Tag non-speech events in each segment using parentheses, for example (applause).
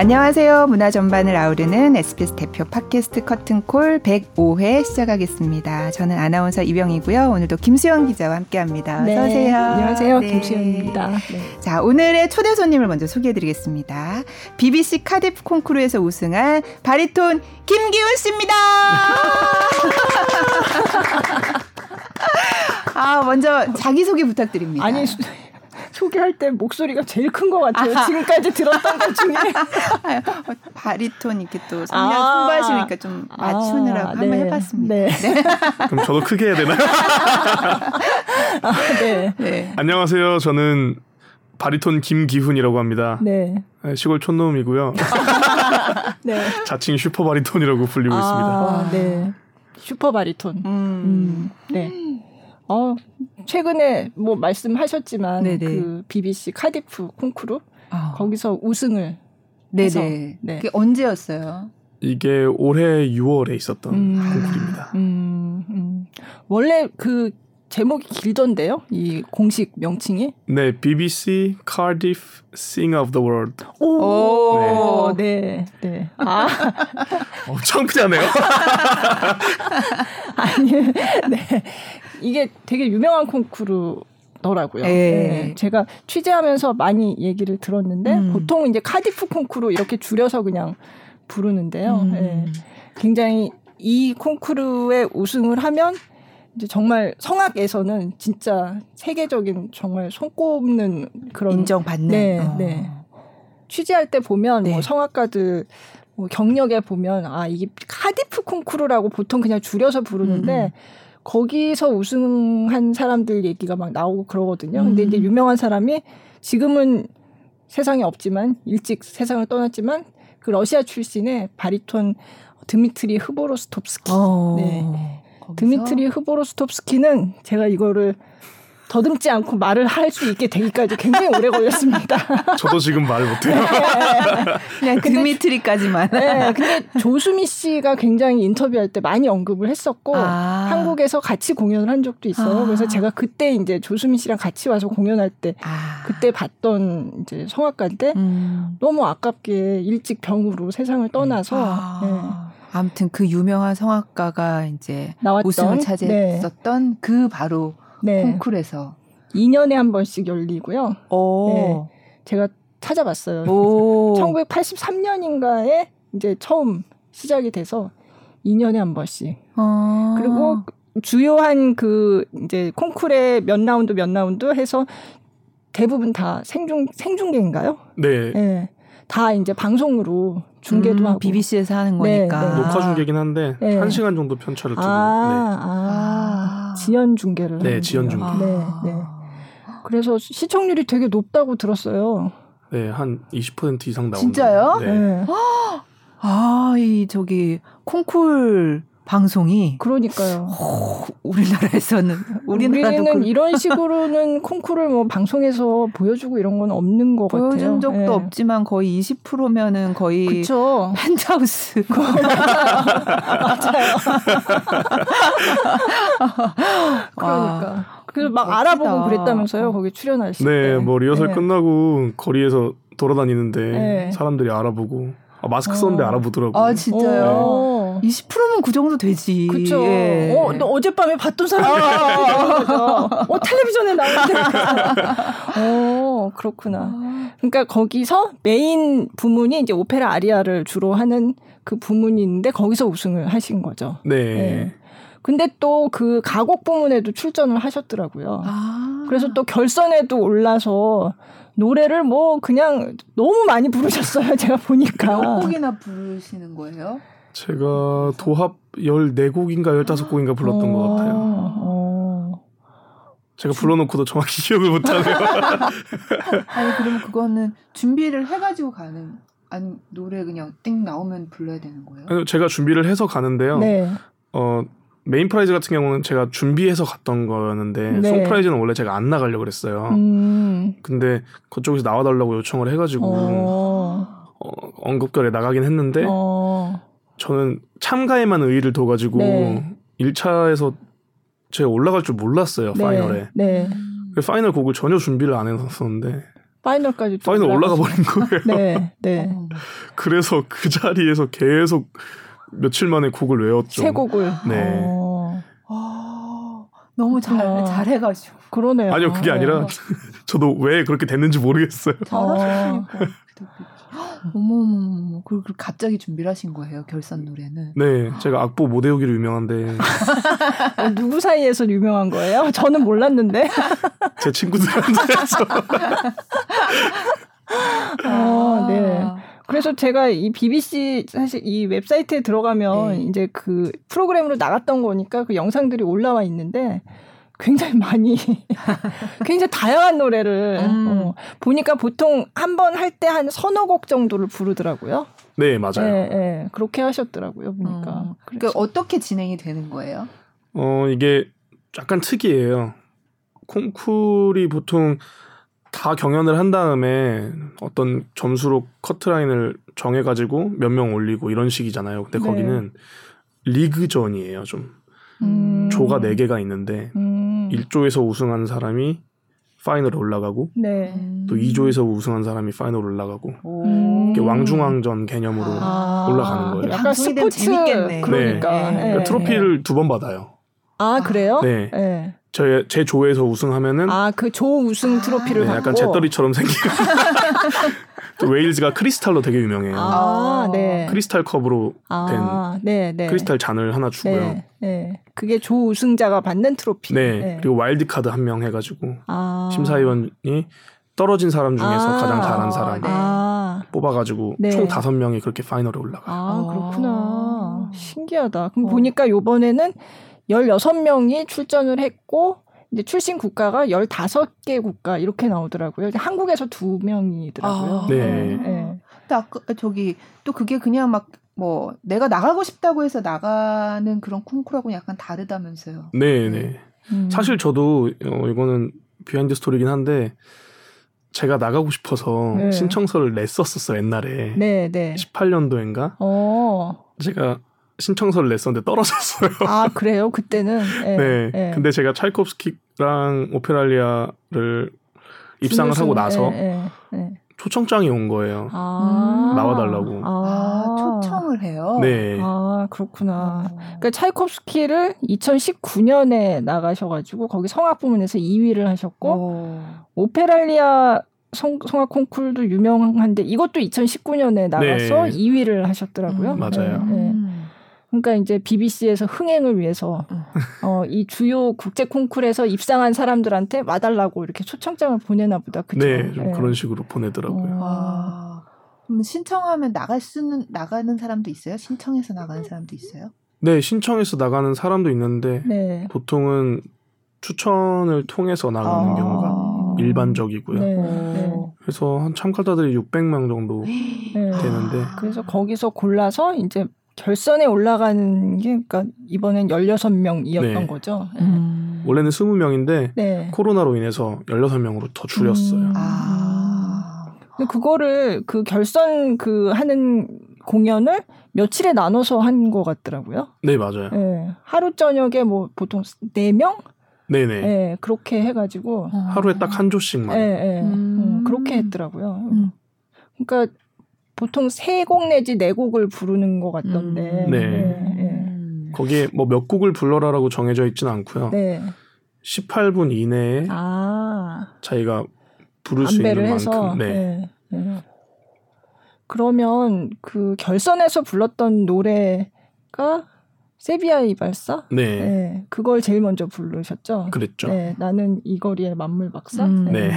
안녕하세요. 문화 전반을 아우르는 SBS 대표 팟캐스트 커튼콜 105회 시작하겠습니다. 저는 아나운서 이병이고요. 오늘도 김수영 기자와 함께합니다. 네, 어서 오세요. 안녕하세요. 네. 김수영입니다. 네. 자, 오늘의 초대 손님을 먼저 소개해드리겠습니다. BBC 카디프 콩쿠르에서 우승한 바리톤 김기훈 씨입니다. (laughs) (laughs) 아, 먼저 자기소개 부탁드립니다. 아니, 소개할 때 목소리가 제일 큰 것 같아요. 아하. 지금까지 들었던 것 중에. (laughs) 바리톤 이렇게 또 성량 아~ 풍부하시니까 좀 맞추느라고 아, 한번 네. 해봤습니다. 네. 네. (laughs) 그럼 저도 크게 해야 되나요? (laughs) 아, 네. 네. 안녕하세요. 저는 바리톤 김기훈이라고 합니다. 네. 네 시골 촌놈이고요. 네. 자칭 슈퍼 바리톤이라고 불리고 아, 있습니다. 네. 슈퍼 바리톤. 음. 음. 네. 어, 최근에 뭐 말씀하셨지만 네네. 그 BBC 카디프 콩쿠르 아. 거기서 우승을 네네. 해서 네. 그게 언제였어요? 이게 올해 6월에 있었던 음. 콩쿠르입니다. 음, 음. 원래 그 제목이 길던데요? 이 공식 명칭이? 네, BBC Cardiff Sing of the World. 오, 네, 네. 네. 아, 어, 창피하네요. (laughs) 아니, 네. 이게 되게 유명한 콩쿠르 더라고요. 예. 네. 제가 취재하면서 많이 얘기를 들었는데 음. 보통 이제 카디프 콩쿠르 이렇게 줄여서 그냥 부르는데요. 음. 네. 굉장히 이 콩쿠르에 우승을 하면 이제 정말 성악에서는 진짜 세계적인 정말 손꼽는 그런 인정받는 네, 어. 네. 취재할 때 보면 네. 뭐 성악가들 뭐 경력에 보면 아 이게 카디프 콩쿠르라고 보통 그냥 줄여서 부르는데 음. 거기서 우승한 사람들 얘기가 막 나오고 그러거든요. 근데 이제 음. 유명한 사람이 지금은 세상에 없지만 일찍 세상을 떠났지만 그 러시아 출신의 바리톤 드미트리 흐보로스톱스키. 어, 네. 드미트리 흐보로스톱스키는 제가 이거를 더듬지 않고 말을 할 수 있게 되기까지 굉장히 오래 걸렸습니다. (laughs) 저도 지금 말 못해요. 네, 그냥 드미트리까지만. 네, 근데 조수미 씨가 굉장히 인터뷰할 때 많이 언급을 했었고 아. 한국에서 같이 공연을 한 적도 있어요. 아. 그래서 제가 그때 이제 조수미 씨랑 같이 와서 공연할 때 아. 그때 봤던 이제 성악가인데 음. 너무 아깝게 일찍 병으로 세상을 떠나서. 아. 네. 아무튼 그 유명한 성악가가 이제 나왔던, 우승을 차지했었던 네. 그 바로 네. 콩쿨에서 2년에 한 번씩 열리고요. 네. 제가 찾아봤어요. 1983년인가에 (laughs) 이제 처음 시작이 돼서 2년에 한 번씩. 아. 그리고 주요한 그 이제 콩쿨의 몇 라운드 몇 라운드 해서 대부분 다 생중 생중계인가요? 네. 네. 다 이제 방송으로 중계도 음, 하고 BBC에서 하는 네, 거니까 네, 네. 녹화 중계긴 한데 네. 한 시간 정도 편차를 두고 아, 네. 아, 지연 중계를 네 지연 중계 네, 네. 그래서 시청률이 되게 높다고 들었어요. 네, 한 20% 이상 나온다. 진짜요? 네. 아, 이 저기 콩쿨 방송이 그러니까요. 오, 우리나라에서는 우리나라는 그... 이런 (laughs) 식으로는 콩쿠르를 뭐 방송에서 보여주고 이런 건 없는 것 보여준 같아요. 보여준 적도 네. 없지만 거의 20%면은 거의 그쵸. 펜트하우스 (laughs) 맞아요. 그러니까. 그래서 막 멋지다. 알아보고 그랬다면서요. 거기 출연하실 네, 때. 네, 뭐 리허설 네. 끝나고 거리에서 돌아다니는데 네. 사람들이 알아보고 아, 마스크 썼는데 어. 알아보더라고요. 아, 진짜요? 네. 20%면 그 정도 되지. 그쵸. 예. 어, 너 어젯밤에 봤던 사람. 아, 어, 텔레비전에 나오는데. (laughs) 어, 그렇구나. 그러니까 거기서 메인 부문이 이제 오페라 아리아를 주로 하는 그 부문이 있는데 거기서 우승을 하신 거죠. 네. 네. 근데 또 그 가곡 부문에도 출전을 하셨더라고요. 아. 그래서 또 결선에도 올라서 노래를 뭐 그냥 너무 많이 부르셨어요. 제가 보니까. 몇 곡이나 부르시는 거예요? 제가 도합 14곡인가 15곡인가 불렀던 어, 것 같아요. 어. 제가 불러놓고도 정확히 (laughs) 기억을 못하네요. (laughs) 아니, 그러면 그거는 준비를 해가지고 가는, 아니, 노래 그냥 땡 나오면 불러야 되는 거예요? 아니, 제가 준비를 해서 가는데요. 네. 어, main prize 같은 경우는 제가 준비해서 갔던 거였는데 네. song prize는 원래 제가 안 나가려고 그랬어요. 음. 근데 그쪽에서 나와달라고 요청을 해가지고 어. 어, 엉겁결에 나가긴 했는데 어. 저는 참가에만 의의를 둬가지고 네. 1차에서 제가 올라갈 줄 몰랐어요 네. final에. 네. final 곡을 전혀 준비를 안 해놨었는데 final까지 final 올라가 버린 거예요. 네, 네. (laughs) 그래서 그 자리에서 계속 며칠 만에 곡을 외웠죠. 새 곡을. 네. 어. 아, 너무 잘 어. 잘해가지고. 그러네요. 아니요, 그게 아니라 (laughs) 저도 왜 그렇게 됐는지 모르겠어요. 잘하셨으니까. (gasps) 어머머머, 그리고 갑자기 준비를 하신 거예요, 결선 노래는? 네, 제가 악보 못 외우기로 유명한데. 어, (laughs) 누구 사이에서 유명한 거예요? 저는 몰랐는데. 제 친구들한테서. (laughs) 아, 네. 그래서 제가 이 BBC 사실 이 웹사이트에 들어가면 네. 이제 그 프로그램으로 나갔던 거니까 그 영상들이 올라와 있는데 굉장히 많이 (laughs) 굉장히 다양한 노래를 음. 어, 보니까 보통 한 번 할 때 한 서너 곡 정도를 부르더라고요. 네 맞아요. 네, 네, 그렇게 하셨더라고요 보니까. 음. 그러니까 어떻게 진행이 되는 거예요? 어 이게 약간 특이해요. 콩쿨이 보통 다 경연을 한 다음에 어떤 점수로 커트라인을 정해가지고 몇 명 올리고 이런 식이잖아요. 근데 네. 거기는 리그전이에요, 좀. 음. 조가 4개가 있는데 음. 1조에서 우승한 사람이 final에 올라가고 네. 또 2조에서 우승한 사람이 final 올라가고 이게 왕중왕전 개념으로 아. 올라가는 거예요. 약간 스포츠 재밌겠네. 그러니까. 네. 네. 그러니까 트로피를 두 번 받아요. 아 그래요? 네. 네. 제, 제 조에서 우승하면은 아 그 조 우승 트로피를 네, 받고 약간 재떨이처럼 생긴 (laughs) 또 웨일즈가 크리스탈로 되게 유명해요. 아, 네. 크리스탈 컵으로 아, 된 네, 네. 크리스탈 잔을 하나 주고요. 네, 네. 그게 조 우승자가 받는 트로피. 네. 네. 그리고 와일드 카드 한 명 해가지고 아. 심사위원이 떨어진 사람 중에서 아. 가장 잘한 사람 아. 뽑아가지고 네. 총 다섯 명이 그렇게 final에 올라가요. 아 그렇구나. 신기하다. 그럼 어. 보니까 요번에는 16명이 출전을 했고 이제 출신 국가가 15개 국가 이렇게 나오더라고요. 한국에서 두 명이더라고요. 아, 네. 네. 근데 아까 저기 또 그게 그냥 막 뭐 내가 나가고 싶다고 해서 나가는 그런 콩쿠르하고 약간 다르다면서요. 네, 네. 음. 사실 저도 어, 이거는 behind story긴 한데 제가 나가고 싶어서 네. 신청서를 냈었었어 옛날에. 네, 네. 18년도인가? 어. 제가 신청서를 냈었는데 떨어졌어요. 아 (laughs) 그래요? 그때는. 네. 네. 네. 근데 제가 찰콥스키랑 오페랄리아를 입상을 하고 나서 네, 네, 초청장이 온 거예요. 아~ 나와달라고. 아~, 아, 초청을 해요. 네. 아 그렇구나. 어. 그러니까 찰콥스키를 2019년에 나가셔가지고 거기 성악 부문에서 2위를 하셨고 오. 오페랄리아 성, 성악 콩쿨도 유명한데 이것도 2019년에 나가서 네. 2위를 하셨더라고요. 음, 맞아요. 네, 네. 그러니까 이제 BBC에서 흥행을 위해서 어, 이 주요 국제 콩쿨에서 입상한 사람들한테 와달라고 이렇게 초청장을 보내나 보다. 그죠? 네, 좀 네. 그런 식으로 보내더라고요. 아, 그럼 신청하면 나갈 수는 나가는 사람도 있어요? 신청해서 나가는 사람도 있어요? 네, 신청해서 나가는 사람도 있는데 네. 보통은 추천을 통해서 나가는 아. 경우가 일반적이고요. 네. 네. 그래서 한 참가자들이 600명 정도 네. 되는데 그래서 거기서 골라서 이제 결선에 올라가는 게 그러니까 이번엔 16명이었던 네. 거죠. 네. 음. 원래는 20명인데 네. 코로나로 인해서 16명으로 더 줄였어요. 음. 아. 근데 그거를 그 결선 그 하는 공연을 며칠에 나눠서 한 것 같더라고요. 네, 맞아요. 네. 하루 저녁에 뭐 보통 4명? 네네. 네, 그렇게 해가지고. 하루에 딱 한 조씩만. 네, 네. 음. 그렇게 했더라고요. 음. 그러니까 보통 세 곡 내지 네 곡을 부르는 것 같던데. 음. 네. 네. 네. 거기에 뭐 몇 곡을 불러라라고 정해져 있지는 않고요. 네. 18분 이내에 아. 자기가 부를 수 있는 해서. 만큼. 네. 네. 네. 그러면 그 결선에서 불렀던 노래가 세비야 이발사? 네. 네. 그걸 제일 먼저 부르셨죠? 그랬죠. 네. 나는 이 거리의 만물 박사? 음. 네.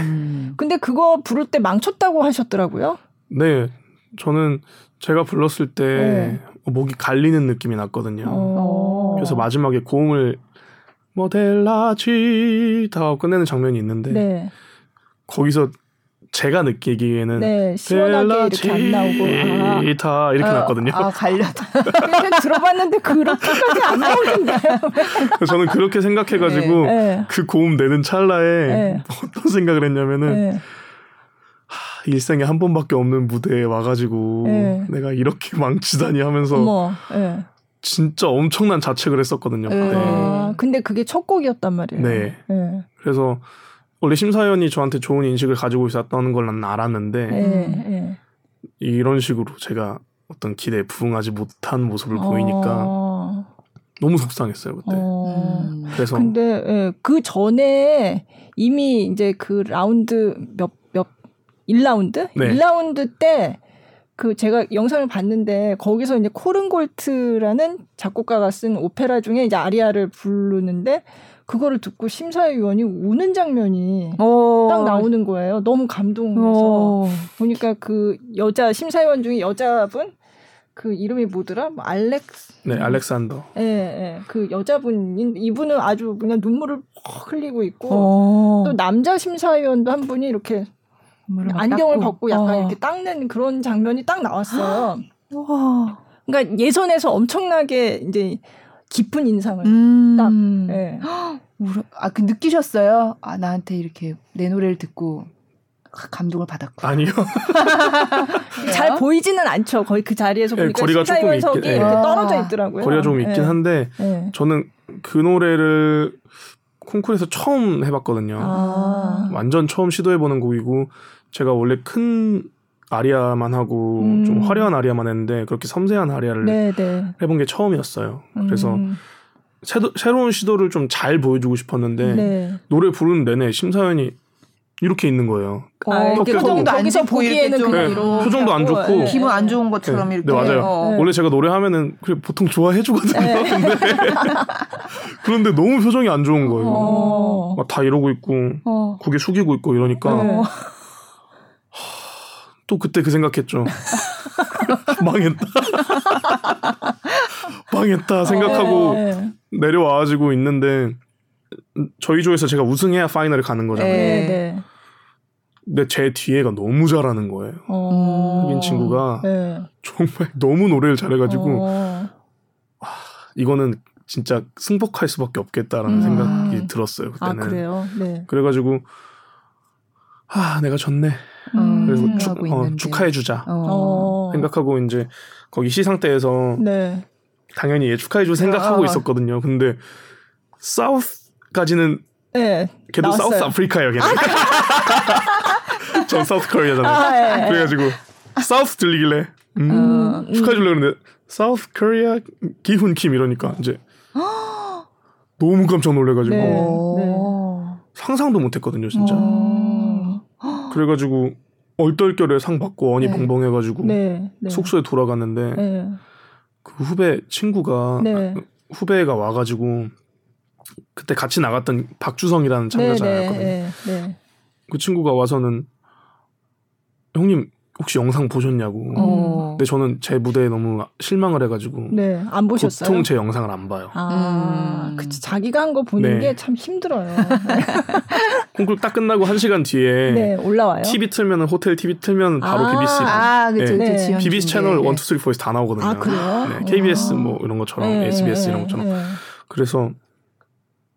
근데 그거 부를 때 망쳤다고 하셨더라고요? 네. 저는 제가 불렀을 때 네. 목이 갈리는 느낌이 났거든요. 오. 그래서 마지막에 고음을 모델라지 다 끝내는 장면이 있는데 네. 거기서 제가 느끼기에는 네, 시원하게 이렇게 안 나오고 아. 다 이렇게 아, 났거든요. 아 갈렸다. 들어봤는데 그렇게까지 안 나오는데요. 저는 그렇게 생각해가지고 네, 네. 그 고음 내는 찰나에 네. (laughs) 어떤 생각을 했냐면은 네. 일생에 한 번밖에 없는 무대에 와가지고 네. 내가 이렇게 (laughs) 망치다니 하면서 어머, 네. 진짜 엄청난 자책을 했었거든요. 네. 아, 근데 그게 첫 곡이었단 말이에요. 네. 네. 그래서 원래 심사위원이 저한테 좋은 인식을 가지고 있었던 걸난 알았는데. 이런 식으로 제가 어떤 기대에 부응하지 못한 모습을 보이니까 어... 너무 속상했어요 그때. 어... 음. 그래서 근데 예, 그 전에 이미 이제 그 라운드 몇몇 1라운드? 네. 1라운드 때 그 제가 영상을 봤는데 거기서 이제 코른골트라는 작곡가가 쓴 오페라 중에 이제 아리아를 부르는데 그거를 듣고 심사위원이 우는 장면이 오. 어. 딱 나오는 거예요. 너무 감동해서 오. 어. 보니까 그 여자 심사위원 중에 여자분 그 이름이 뭐더라? 뭐 알렉스. 네, 알렉산더. 예, 예. 그 여자분인 이분은 아주 그냥 눈물을 흘리고 있고 오. 어. 또 남자 심사위원도 한 분이 이렇게 안경을 닦고. 벗고 약간 어. 이렇게 닦는 그런 장면이 딱 나왔어요. (gasps) 와. 그러니까 예선에서 엄청나게 이제 깊은 인상을 음. 딱. (gasps) 네. 아 그 느끼셨어요? 아 나한테 이렇게 내 노래를 듣고 감동을 받았고 아니요. (laughs) 잘 보이지는 않죠. 거의 그 자리에서 네, 보니까 거리가 조금 있긴, 네. 이렇게 떨어져 있더라고요. 거리가 좀 있긴 네. 한데 네. 저는 그 노래를 콩쿠르에서 처음 해봤거든요. 아. 완전 처음 시도해보는 곡이고 제가 원래 큰 아리아만 하고 음. 좀 화려한 아리아만 했는데 그렇게 섬세한 아리아를 네네. 네. 해본 게 처음이었어요. 그래서 음. 새도, 새로 운 시도를 좀 잘 보여주고 싶었는데 네. 노래 부르는 내내 심사위원이 이렇게 있는 거예요. 아, 표정도 안 좋고 보기에는 좀 네, 표정도 안 좋고 네. 기분 안 좋은 것처럼 네. 이렇게. 네 맞아요. 어. 원래 제가 노래하면은 그래 보통 좋아해 주거든요. 네. 근데 (laughs) 그런데 너무 표정이 안 좋은 거예요. 어. 막다 이러고 있고 어. 고개 숙이고 있고 이러니까 네. 또 그때 그 생각했죠. (laughs) 망했다. (laughs) 망했다 생각하고 네. 내려와가지고 있는데 저희 조에서 제가 우승해야 파이널을 가는 거잖아요. 네, 네. 근데 제 뒤에가 너무 잘하는 거예요. 어. 흑인 친구가 네. 정말 너무 노래를 잘해가지고 어. 아, 이거는 진짜 승복할 수밖에 없겠다라는 음. 생각이 들었어요 그때는. 아, 그래요? 네. 그래가지고 아 내가 졌네. 음, 그래서 축, 어, 축하해주자 어. 생각하고 이제 거기 시상대에서 네. 당연히 얘 축하해줄 생각하고 아. 있었거든요. 근데 사우스까지는 네, 걔도 나왔어요. 사우스 아프리카예요, 걔는. (laughs) 전 사우스 코리아잖아요. 아, 네. 그래가지고 사우스 들리길래 음, 음, 축하해주려고 했는데 사우스 코리아 기훈 킴 이러니까 이제 (gasps) 너무 깜짝 놀래가지고 네, 네. 상상도 못했거든요, 진짜. 그래가지고 얼떨결에 상 받고 언이 네. 벙벙해가지고 네, 네. 숙소에 돌아갔는데 네. 그 후배 친구가 네. 후배가 와가지고 그때 같이 나갔던 박주성이라는 참가자였거든요. 네, 그 친구가 와서는 형님 혹시 영상 보셨냐고. 어. 근데 저는 제 무대에 너무 실망을 해가지고. 네, 안 보셨어요? 보통 제 영상을 안 봐요. 아, 음. 그치. 자기가 한 거 보는 네. 게참 힘들어요. (laughs) 콩쿨 딱 끝나고 한 시간 뒤에. 네, 올라와요. TV 틀면 호텔 TV 틀면 바로 아, BBC. 아, 그쵸, 네. 네. BBC 채널 1, 2, 3, 4에서 다 나오거든요. 아, 그래요? 네, KBS 뭐 이런 것처럼, 네, SBS 이런 것처럼. 네. 그래서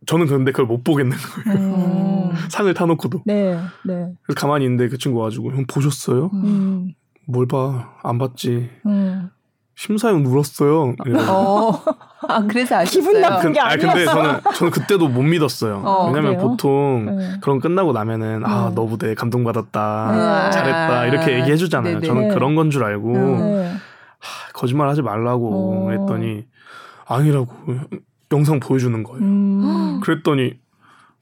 저는 그런데 그걸 못 보겠는 거예요. 음. (laughs) 상을 타놓고도. 네, 네. 그래서 가만히 있는데 그 친구 와가지고 형 보셨어요? 음. 뭘 봐? 안 봤지. 음. 심사위원 울었어요. 어. (laughs) 아 그래서 아셨어요. 기분 나쁜 게 아니었어. 아 근데 저는 저는 그때도 못 믿었어요. 어, 왜냐면 그래요? 보통 네. 그런 끝나고 나면은 아 네. 너부대 감동받았다, 네. 잘했다 이렇게 얘기해 주잖아요. 저는 그런 건 줄 알고 네. 하, 거짓말 하지 말라고 어. 했더니 아니라고 영상 보여주는 거예요. 음. 그랬더니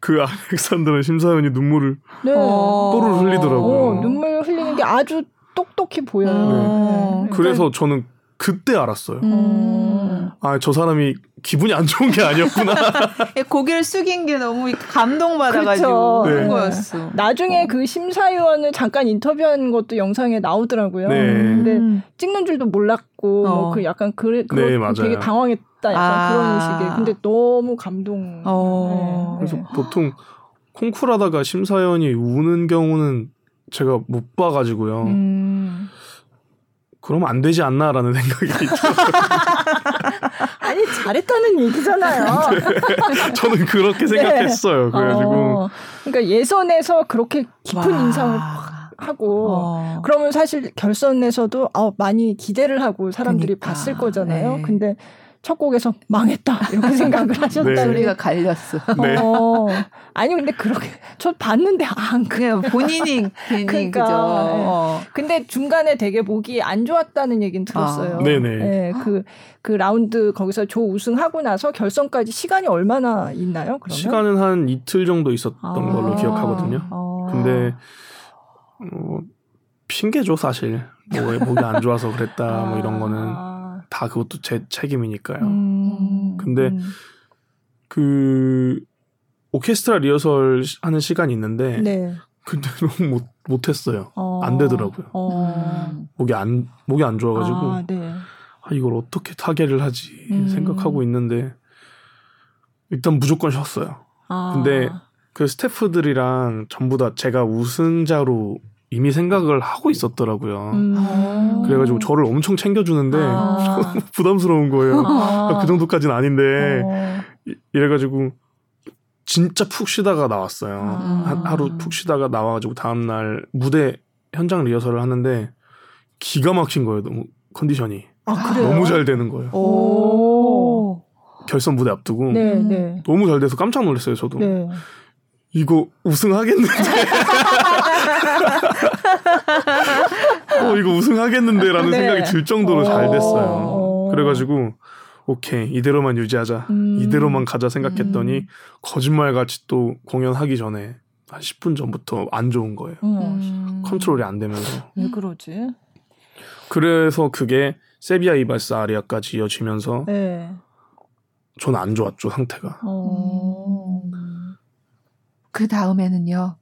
그 알렉산드라 심사위원이 눈물을 네. 또를 흘리더라고요. 어, 눈물 흘리는 게 아주 똑똑히 보여요. 네. 네. 그래서 저는 그때 알았어요. 음. 아, 저 사람이 기분이 안 좋은 게 아니었구나. (laughs) 예, 고개를 숙인 게 너무 감동받아가지고 그렇죠. 네. 거였어. 나중에 어. 그 심사위원을 잠깐 인터뷰한 것도 영상에 나오더라고요. 네. 근데 음. 찍는 줄도 몰랐고, 어. 뭐그 약간 그래, 그 네, 되게 당황했 싶다 약간 아. 그런 식의 근데 너무 감동. 어. 네. 그래서 보통 콩쿨하다가 심사위원이 우는 경우는 제가 못 봐가지고요. 음. 그러면 안 되지 않나라는 (laughs) 생각이 (laughs) 아니 잘했다는 얘기잖아요. 네. (laughs) 저는 그렇게 생각했어요. 네. 그래가지고 어. 그러니까 예선에서 그렇게 깊은 와. 인상을 하고 어. 그러면 사실 결선에서도 어, 많이 기대를 하고 사람들이 그러니까. 봤을 거잖아요. 네. 근데 첫 곡에서 망했다 이렇게 (laughs) 생각을 하셨다. 네. 소리가 갈렸어. 네. 어, 아니 근데 그렇게 저 봤는데 안 그래요. 본인이 괜히 그러니까, 그죠. 어. 근데 중간에 되게 목이 안 좋았다는 얘기는 들었어요. 아. 네네. 네, 그그 그 라운드 거기서 조 우승하고 나서 결선까지 시간이 얼마나 있나요? 그러면? 시간은 한 이틀 정도 있었던 아. 걸로 기억하거든요. 아. 근데 뭐 핑계죠 사실. 뭐 목이 안 좋아서 그랬다 뭐 이런 거는. 아. 다 그것도 제 책임이니까요. 음, 근데 음. 그 오케스트라 리허설 하는 시간이 있는데 네. 근데 (laughs) 너무 못 못했어요. 어, 안 되더라고요. 어. 목이 안 목이 안 좋아가지고 아, 네. 아 이걸 어떻게 타개를 하지 음. 생각하고 있는데 일단 무조건 쉬었어요. 아. 근데 그 스태프들이랑 전부 다 제가 우승자로 이미 생각을 하고 있었더라고요. 음. 그래가지고 저를 엄청 챙겨주는데 아. (laughs) 부담스러운 거예요. 아. 그 정도까지는 아닌데 어. 이래가지고 진짜 푹 쉬다가 나왔어요. 아. 하루 푹 쉬다가 나와가지고 다음 날 무대 현장 리허설을 하는데 기가 막힌 거예요. 너무 컨디션이 아, 너무 잘 되는 거예요. 오. 결선 무대 앞두고 네, 네. 너무 잘 돼서 깜짝 놀랐어요. 저도. 네. 이거 우승하겠는데. (laughs) 어, 이거 우승하겠는데라는 네. 생각이 들 정도로 잘 됐어요. 어. 그래가지고, 오케이, 이대로만 유지하자. 음. 이대로만 가자 생각했더니, 음. 거짓말같이 또 공연하기 전에 한 10분 전부터 안 좋은 거예요. 음. 컨트롤이 안 되면서. 왜 그러지? 그래서 그게 세비야 이발사 아리아까지 이어지면서, 네. 저는 안 좋았죠, 상태가. 어. 그 다음에는요.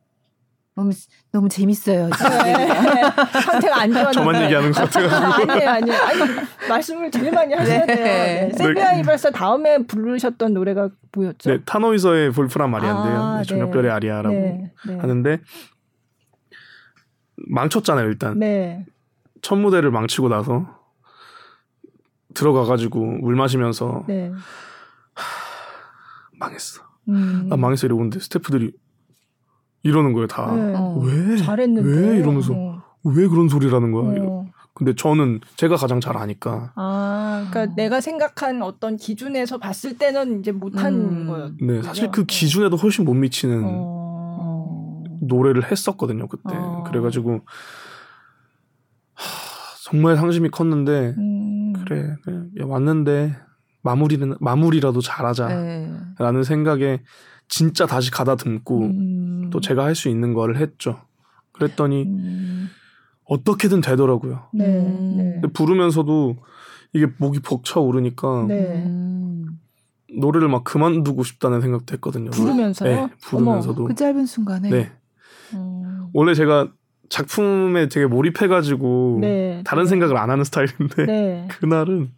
너무 너무 재밌어요. 네. (laughs) 상태가 안 좋아. 저만 얘기하는 것 같아요. 아니에요, 아니에요. 아니, 말씀을 제일 많이 하셔야 돼요. 네. 네. 세비야 이발사 다음에 부르셨던 노래가 뭐였죠? 네, 타노이서의 볼프란 마리아인데요. 아, 네, 저녁별의 아리아라고 네, 네. 하는데 망쳤잖아요, 일단. 네. 첫 무대를 망치고 나서 들어가 가지고 물 마시면서 하, 망했어. 음. 나 망했어 이러는데 스태프들이 이러는 거예요 다. 네. 어. 왜? 잘했는데. 왜 이러면서 어. 왜 그런 소리라는 거야. 어. 근데 저는 제가 가장 잘 아니까. 아, 그러니까 어. 내가 생각한 어떤 기준에서 봤을 때는 이제 못한 음. 거였. 네, 사실 그 기준에도 훨씬 못 미치는 어. 노래를 했었거든요 그때. 어. 그래가지고 하, 정말 상심이 컸는데 음. 그래, 그래 야, 왔는데 마무리는 마무리라도 잘하자라는 네. 생각에 진짜 다시 가다듬고 음. 또 제가 할 수 있는 거를 했죠. 그랬더니 음. 어떻게든 되더라고요. 네. 네. 부르면서도 이게 목이 벅차 오르니까 네. 노래를 막 그만두고 싶다는 생각도 했거든요. 부르면서요? 네, 부르면서도. 어머, 그 짧은 순간에. 네. 음. 원래 제가 작품에 되게 몰입해가지고 네. 다른 생각을 안 하는 스타일인데 네. (laughs) 그날은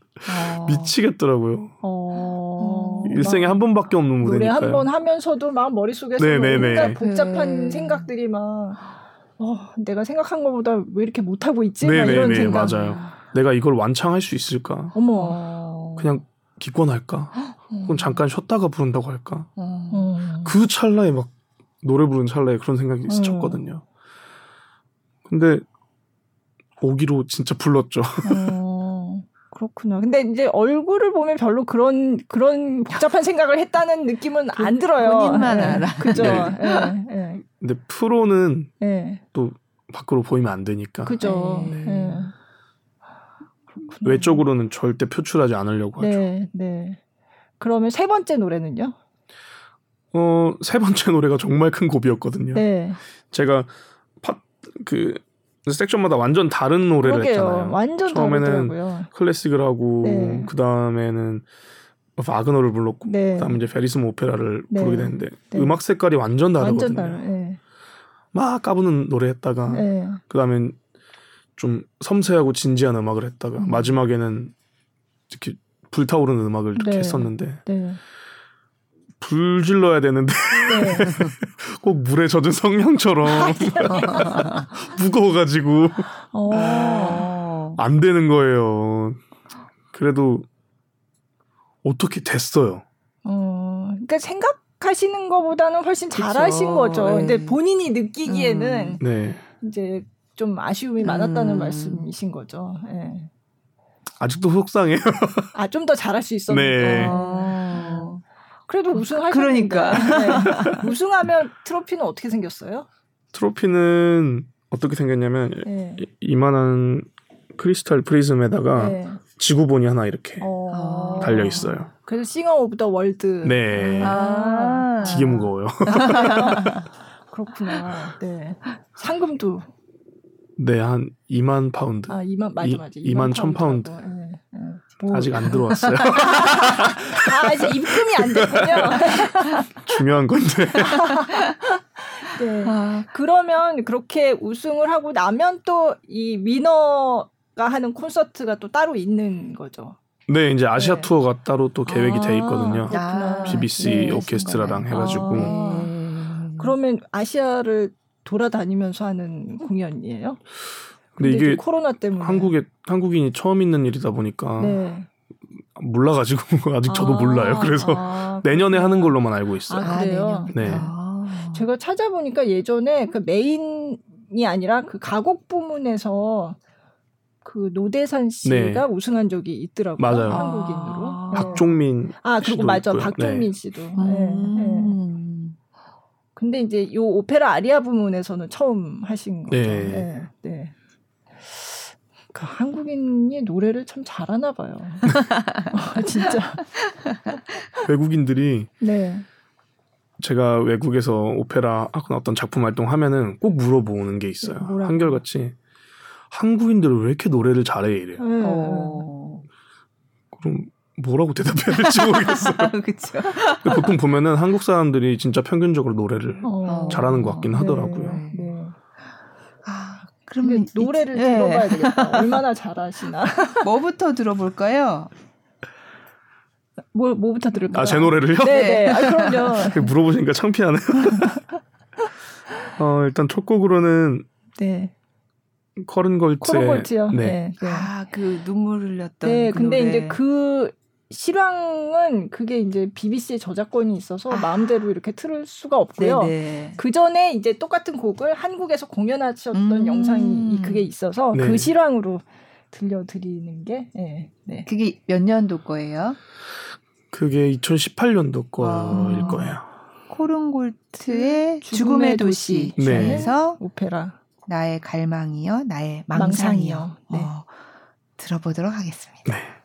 어. 미치겠더라고요. 어. 일생에 한 번밖에 없는 무대니까요. 노래 한 번 하면서도 막 머릿속에서 뭔가 복잡한 네. 생각들이 막 어, 내가 생각한 것보다 왜 이렇게 못하고 있지? 네네네, 이런 생각. 맞아요. 내가 이걸 완창할 수 있을까? 어머. 그냥 기권할까? 그럼 잠깐 쉬었다가 부른다고 할까? 어. 그 찰나에 막 노래 부르는 찰나에 그런 생각이 스쳤거든요. 근데 오기로 진짜 불렀죠. 어, 그렇구나. 근데 이제 얼굴을 보면 별로 그런 그런 복잡한 생각을 했다는 느낌은 그, 안 들어요. 본인만 네. 알아. 그죠. 네. 네. 네. 근데 프로는 네. 또 밖으로 보이면 안 되니까. 그죠. 네. 네. 외적으로는 절대 표출하지 않으려고 하죠. 네, 네. 그러면 세 번째 노래는요? 어, 세 번째 노래가 정말 큰 고비였거든요. 네. 제가 그 섹션마다 완전 다른 노래를 그러게요. 했잖아요. 완전 처음에는 다르더라고요. 클래식을 하고 네. 그 다음에는 바그너를 불렀고 네. 그다음에 이제 페리스모 오페라를 네. 부르게 됐는데 네. 음악 색깔이 완전 다르거든요. 완전 네. 막 까부는 노래 했다가 네. 그다음엔 좀 섬세하고 진지한 음악을 했다가 음. 마지막에는 이렇게 불타오르는 음악을 이렇게 했었는데 불 질러야 되는데 (laughs) 네. 꼭 물에 젖은 성냥처럼 (laughs) 무거워가지고 어. 안 되는 거예요. 그래도 어떻게 됐어요. 어, 그러니까 생각하시는 것보다는 훨씬 잘하신 그쵸. 거죠. 네. 근데 본인이 느끼기에는 음. 네. 이제 좀 아쉬움이 많았다는 음. 말씀이신 거죠. 네. 아직도 속상해요. 아, 좀 더 잘할 수 있었는데. 네. 어. 그래도 우승하셨는데. 그러니까. 네. 우승하면 트로피는 어떻게 생겼어요? 트로피는 어떻게 생겼냐면 네. 이만한 크리스탈 프리즘에다가 네. 지구본이 하나 이렇게 어... 달려 있어요. 그래서 Singer of the World. 네. 아~ 되게 무거워요. (laughs) 그렇구나. 네. 상금도 네, 한 2만 파운드. 아, 2만 맞아 맞아. 2만, 2만 1천 파운드. 네, 네. 뭐. 아직 안 들어왔어요. (laughs) 아, 이제 입금이 안 됐군요. (laughs) 중요한 건데. (laughs) 네. 아. 그러면 그렇게 우승을 하고 나면 또이 winner가 하는 콘서트가 또 따로 있는 거죠. 네, 이제 아시아 네. 투어가 따로 또 계획이 아, 돼 있거든요. 아, BBC 네, 오케스트라랑 해가지고. 아, 그러면 아시아를 돌아다니면서 하는 공연이에요? 근데, 근데 이게 코로나 때문에 한국에 한국인이 처음 있는 일이다 보니까 네. 몰라가지고 (laughs) 아직 저도 아, 몰라요. 그래서 아, (laughs) 내년에 하는 걸로만 알고 있어요. 아, 그래요? 네. 아. 제가 찾아보니까 예전에 그 메인이 아니라 그 가곡 부문에서 그 노대산 씨가 네. 우승한 적이 있더라고요. 맞아요. 한국인으로. 아. 네. 박종민. 아 그리고 맞아 있고요. 박종민 네. 씨도. 네. 음. 근데 이제 요 오페라 아리아 부문에서는 처음 하신 거죠. 네. 네. 네. 그 한국인이 노래를 참 잘하나 봐요. (laughs) 진짜. 외국인들이 네. 제가 외국에서 오페라 하거나 어떤 작품 활동하면은 꼭 물어보는 게 있어요. 네, 한결같이 한국인들은 왜 이렇게 노래를 잘해 이래요. 음. 어. 그럼 뭐라고 대답해야 될지 모르겠어요. (laughs) 그렇죠. 보통 보면은 한국 사람들이 진짜 평균적으로 노래를 어. 잘하는 것 같긴 하더라고요. 네, 네. 아, 그러면 노래를 네. 들어봐야 되겠다. (laughs) 얼마나 잘하시나. (laughs) 뭐부터 들어볼까요? 뭐 뭐부터 들을까요? 아, 제 노래를요? 네, 네. 아, 그럼요. (laughs) 물어보시니까 창피하네요. 어, 일단 첫 곡으로는 네. 커른골트. 커른골트요. 네. 네. 아, 그 눈물 흘렸던. 네, 그 근데 노래. 이제 그 실황은 그게 이제 BBC의 저작권이 있어서 아. 마음대로 이렇게 틀을 수가 없고요. 그 전에 이제 똑같은 곡을 한국에서 공연하셨던 음. 영상이 그게 있어서 네. 그 실황으로 들려드리는 게 네. 네. 그게 몇 년도 거예요? 그게 2018년도 거일 아. 거예요. 코른골트의 죽음의 도시 중에서 네. 오페라 나의 갈망이요, 나의 망상이요. 망상이요. 네. 어, 들어보도록 하겠습니다.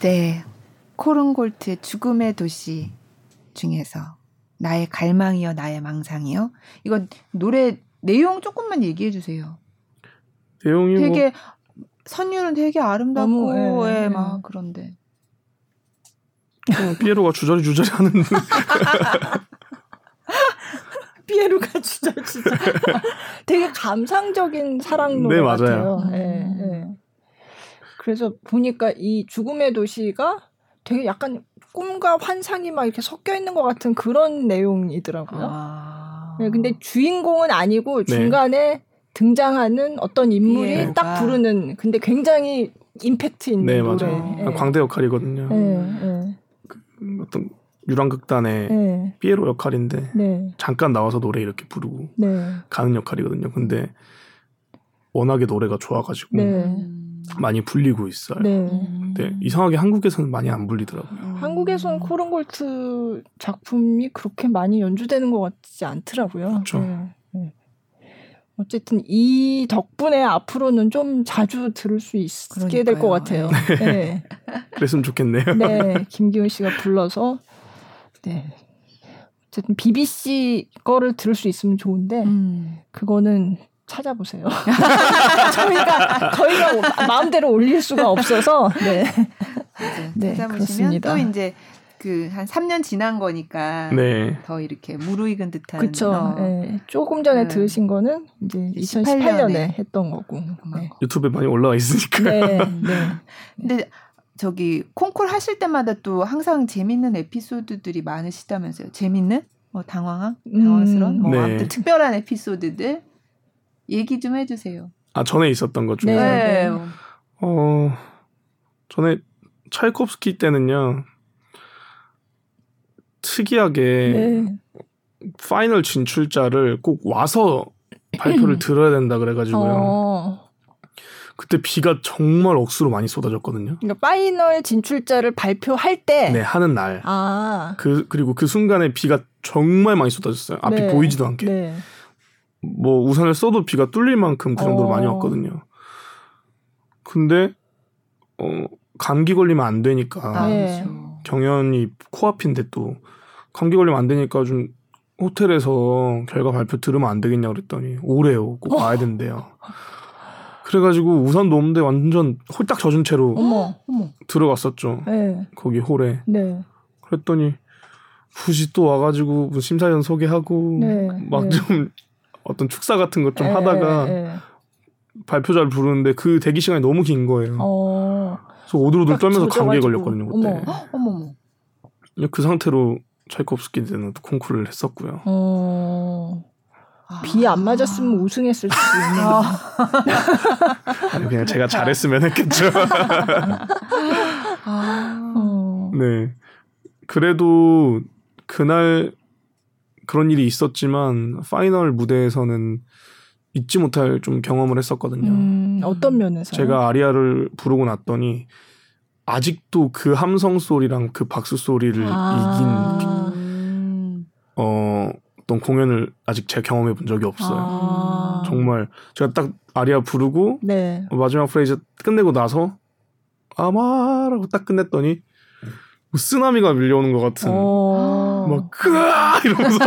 네. 네. 코른골트의 죽음의 도시 중에서 나의 갈망이요, 나의 망상이요. 이거 노래 내용 조금만 얘기해 주세요. 내용이 되게 뭐... 선율은 되게 아름답고 너무, 예, 예, 막 그런데 피에로가 주저리 주저리 하는 (laughs) 피에로가 주저리 주저리 되게 감상적인 사랑 노래 네, 같아요. 음. 네, 네. 그래서 보니까 이 죽음의 도시가 되게 약간 꿈과 환상이 막 이렇게 섞여 있는 것 같은 그런 내용이더라고요. 아... 네, 근데 주인공은 아니고 네. 중간에 네. 등장하는 어떤 인물이 예, 딱 부르는 근데 굉장히 임팩트 있는 네, 노래. 맞아요. 네. 광대 역할이거든요. 네, 그 어떤 유랑극단의 네. 피에로 역할인데 네. 잠깐 나와서 노래 이렇게 부르고 가는 역할이거든요. 근데 워낙에 노래가 좋아가지고 많이 불리고 있어요. 네. 네. 이상하게 한국에서는 많이 안 불리더라고요. 음. 한국에서는 코른골트 작품이 그렇게 많이 연주되는 것 같지 않더라고요. 그렇죠. 네. 네. 어쨌든 이 덕분에 앞으로는 좀 자주 들을 수 있게 될 것 같아요. 네. 네. (laughs) 그랬으면 좋겠네요. 네, 김기훈 씨가 불러서 네. 어쨌든 BBC 거를 들을 수 있으면 좋은데 음. 그거는 찾아보세요. (laughs) 저희가 저희가 마음대로 올릴 수가 없어서 네. 네, 찾아보시면 그렇습니다. 또 이제 그한 3년 지난 거니까 네. 더 이렇게 무르익은 듯한 그렇죠. 어, 네. 조금 전에 그 들으신 거는 이제 2018년에, 2018년에 했던 거고 네. 유튜브에 많이 올라와 있으니까. 네. 네. 근데 저기 콩쿨 하실 때마다 또 항상 재밌는 에피소드들이 많으시다면서요. 재밌는? 뭐 당황한? 당황스러운? 뭐 네. 특별한 에피소드들? 얘기 좀 해주세요. 아 전에 있었던 것 중에 네. 어 전에 차이콥스키 때는요 특이하게 네. final 진출자를 꼭 와서 발표를 (clears throat) 들어야 된다 그래가지고요. 어. 그때 비가 정말 억수로 많이 쏟아졌거든요. 그러니까 final 진출자를 발표할 때, 네 하는 날. 아. 그 그리고 그 순간에 비가 정말 많이 쏟아졌어요. 앞이 네. 보이지도 않게. 네. 뭐 우산을 써도 비가 뚫릴 만큼 그 정도로 어. 많이 왔거든요. 근데 어 감기 걸리면 안 되니까 아, 네. 경연이 코앞인데 또 감기 걸리면 안 되니까 좀 호텔에서 결과 발표 들으면 안 되겠냐 그랬더니 오래요. 꼭 와야 된대요. 그래가지고 우산도 없는데 완전 홀딱 젖은 채로 어머, 어머. 들어갔었죠. 네. 거기 홀에. 네. 그랬더니 굳이 또 와가지고 뭐 심사위원 소개하고 네. 막좀 어떤 축사 같은 것 좀 하다가 에, 에. 발표자를 부르는데 그 대기 시간이 너무 긴 거예요. 어. 그래서 오들오들 떨면서 감기에 걸렸거든요 그때. 어머, 어머. 그 상태로 차이콥스키 때는 또 콩쿠르를 했었고요. 어. 비안 맞았으면 우승했을 수도 있는. 아니, 그냥 제가 잘했으면 했겠죠. (laughs) 아. 어. 네. 그래도 그날 그런 일이 있었지만 final 무대에서는 잊지 못할 좀 경험을 했었거든요. 음, 어떤 면에서? 제가 아리아를 부르고 났더니 아직도 그 함성 소리랑 그 박수 소리를 아~ 이긴 어 어떤 공연을 아직 제가 경험해 본 적이 없어요. 아~ 정말 제가 딱 아리아 부르고 네. 마지막 프레이즈 끝내고 나서 아마라고 딱 끝냈더니 뭐 쓰나미가 밀려오는 것 같은 어. 막 크아 이러면서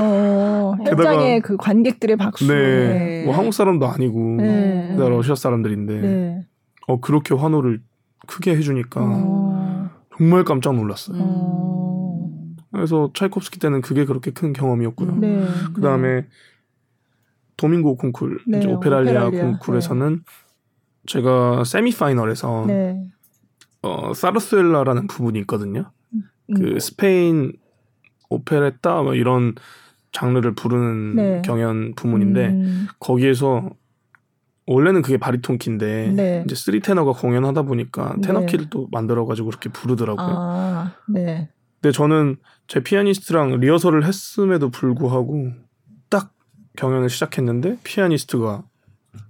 어, 현장의 그 관객들의 박수. 네. 네. 뭐 한국 사람도 아니고 네. 러시아 사람들인데 네. 어 그렇게 환호를 크게 해주니까 어. 정말 깜짝 놀랐어요. 어. 그래서 차이콥스키 때는 그게 그렇게 큰 경험이었고요. 네. 그 다음에 도밍고 콩쿨, 네. 이제 오페랄리아, 오페랄리아. 콩쿨에서는 제가 semifinal에서 어, 사르수엘라라는 부분이 있거든요. 음. 그 스페인 오페레타 뭐 이런 장르를 부르는 네. 경연 부문인데 음. 거기에서 원래는 그게 바리톤 키인데 네. 이제 three 테너가 공연하다 보니까 네. 테너 키를 또 만들어 가지고 그렇게 부르더라고요. 아, 네. 근데 저는 제 피아니스트랑 리허설을 했음에도 불구하고 딱 경연을 시작했는데 피아니스트가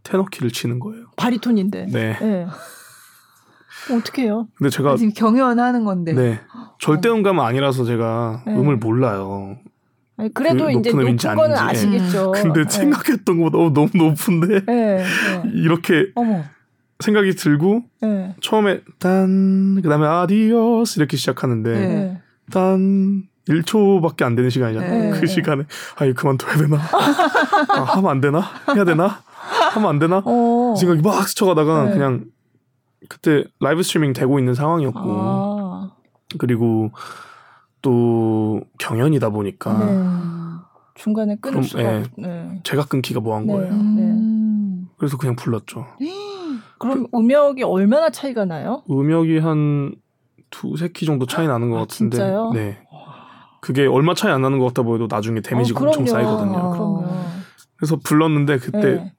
테너 키를 치는 거예요. 바리톤인데. 네. 네. 어떻게 해요? 근데 제가 지금 경연하는 건데. 네. 절대 음감은 아니라서 제가 네. 음을 몰라요. 아니, 그래도 그 이제 높은 거는 아시겠죠. 근데 네. 생각했던 것보다 너무 높은데 네. 네. (laughs) 이렇게 어머. 생각이 들고 네. 처음에 딴 그다음에 Adiós 이렇게 시작하는데 네. 딴 1초밖에 안 되는 시간이잖아요. 네. 그 시간에 아 이거 그만둬야 되나? 아, 하면 안 되나? 해야 되나? 하면 안 되나? 어. 생각이 막 스쳐가다가 네. 그냥 그때 live streaming 되고 있는 상황이었고 아. 그리고 또 경연이다 보니까 네. 중간에 끊을 수가 예, 네. 제가 끊기가 뭐한 네. 거예요. 음. 그래서 그냥 불렀죠. (gasps) 그럼 그, 음역이 얼마나 차이가 나요? 음역이 한 두세 키 정도 차이 나는 것 아, 같은데. 진짜요? 네. 그게 얼마 차이 안 나는 것 같다 보여도 나중에 데미지가 어, 엄청 쌓이거든요. 아, 그래서 불렀는데 그때 네.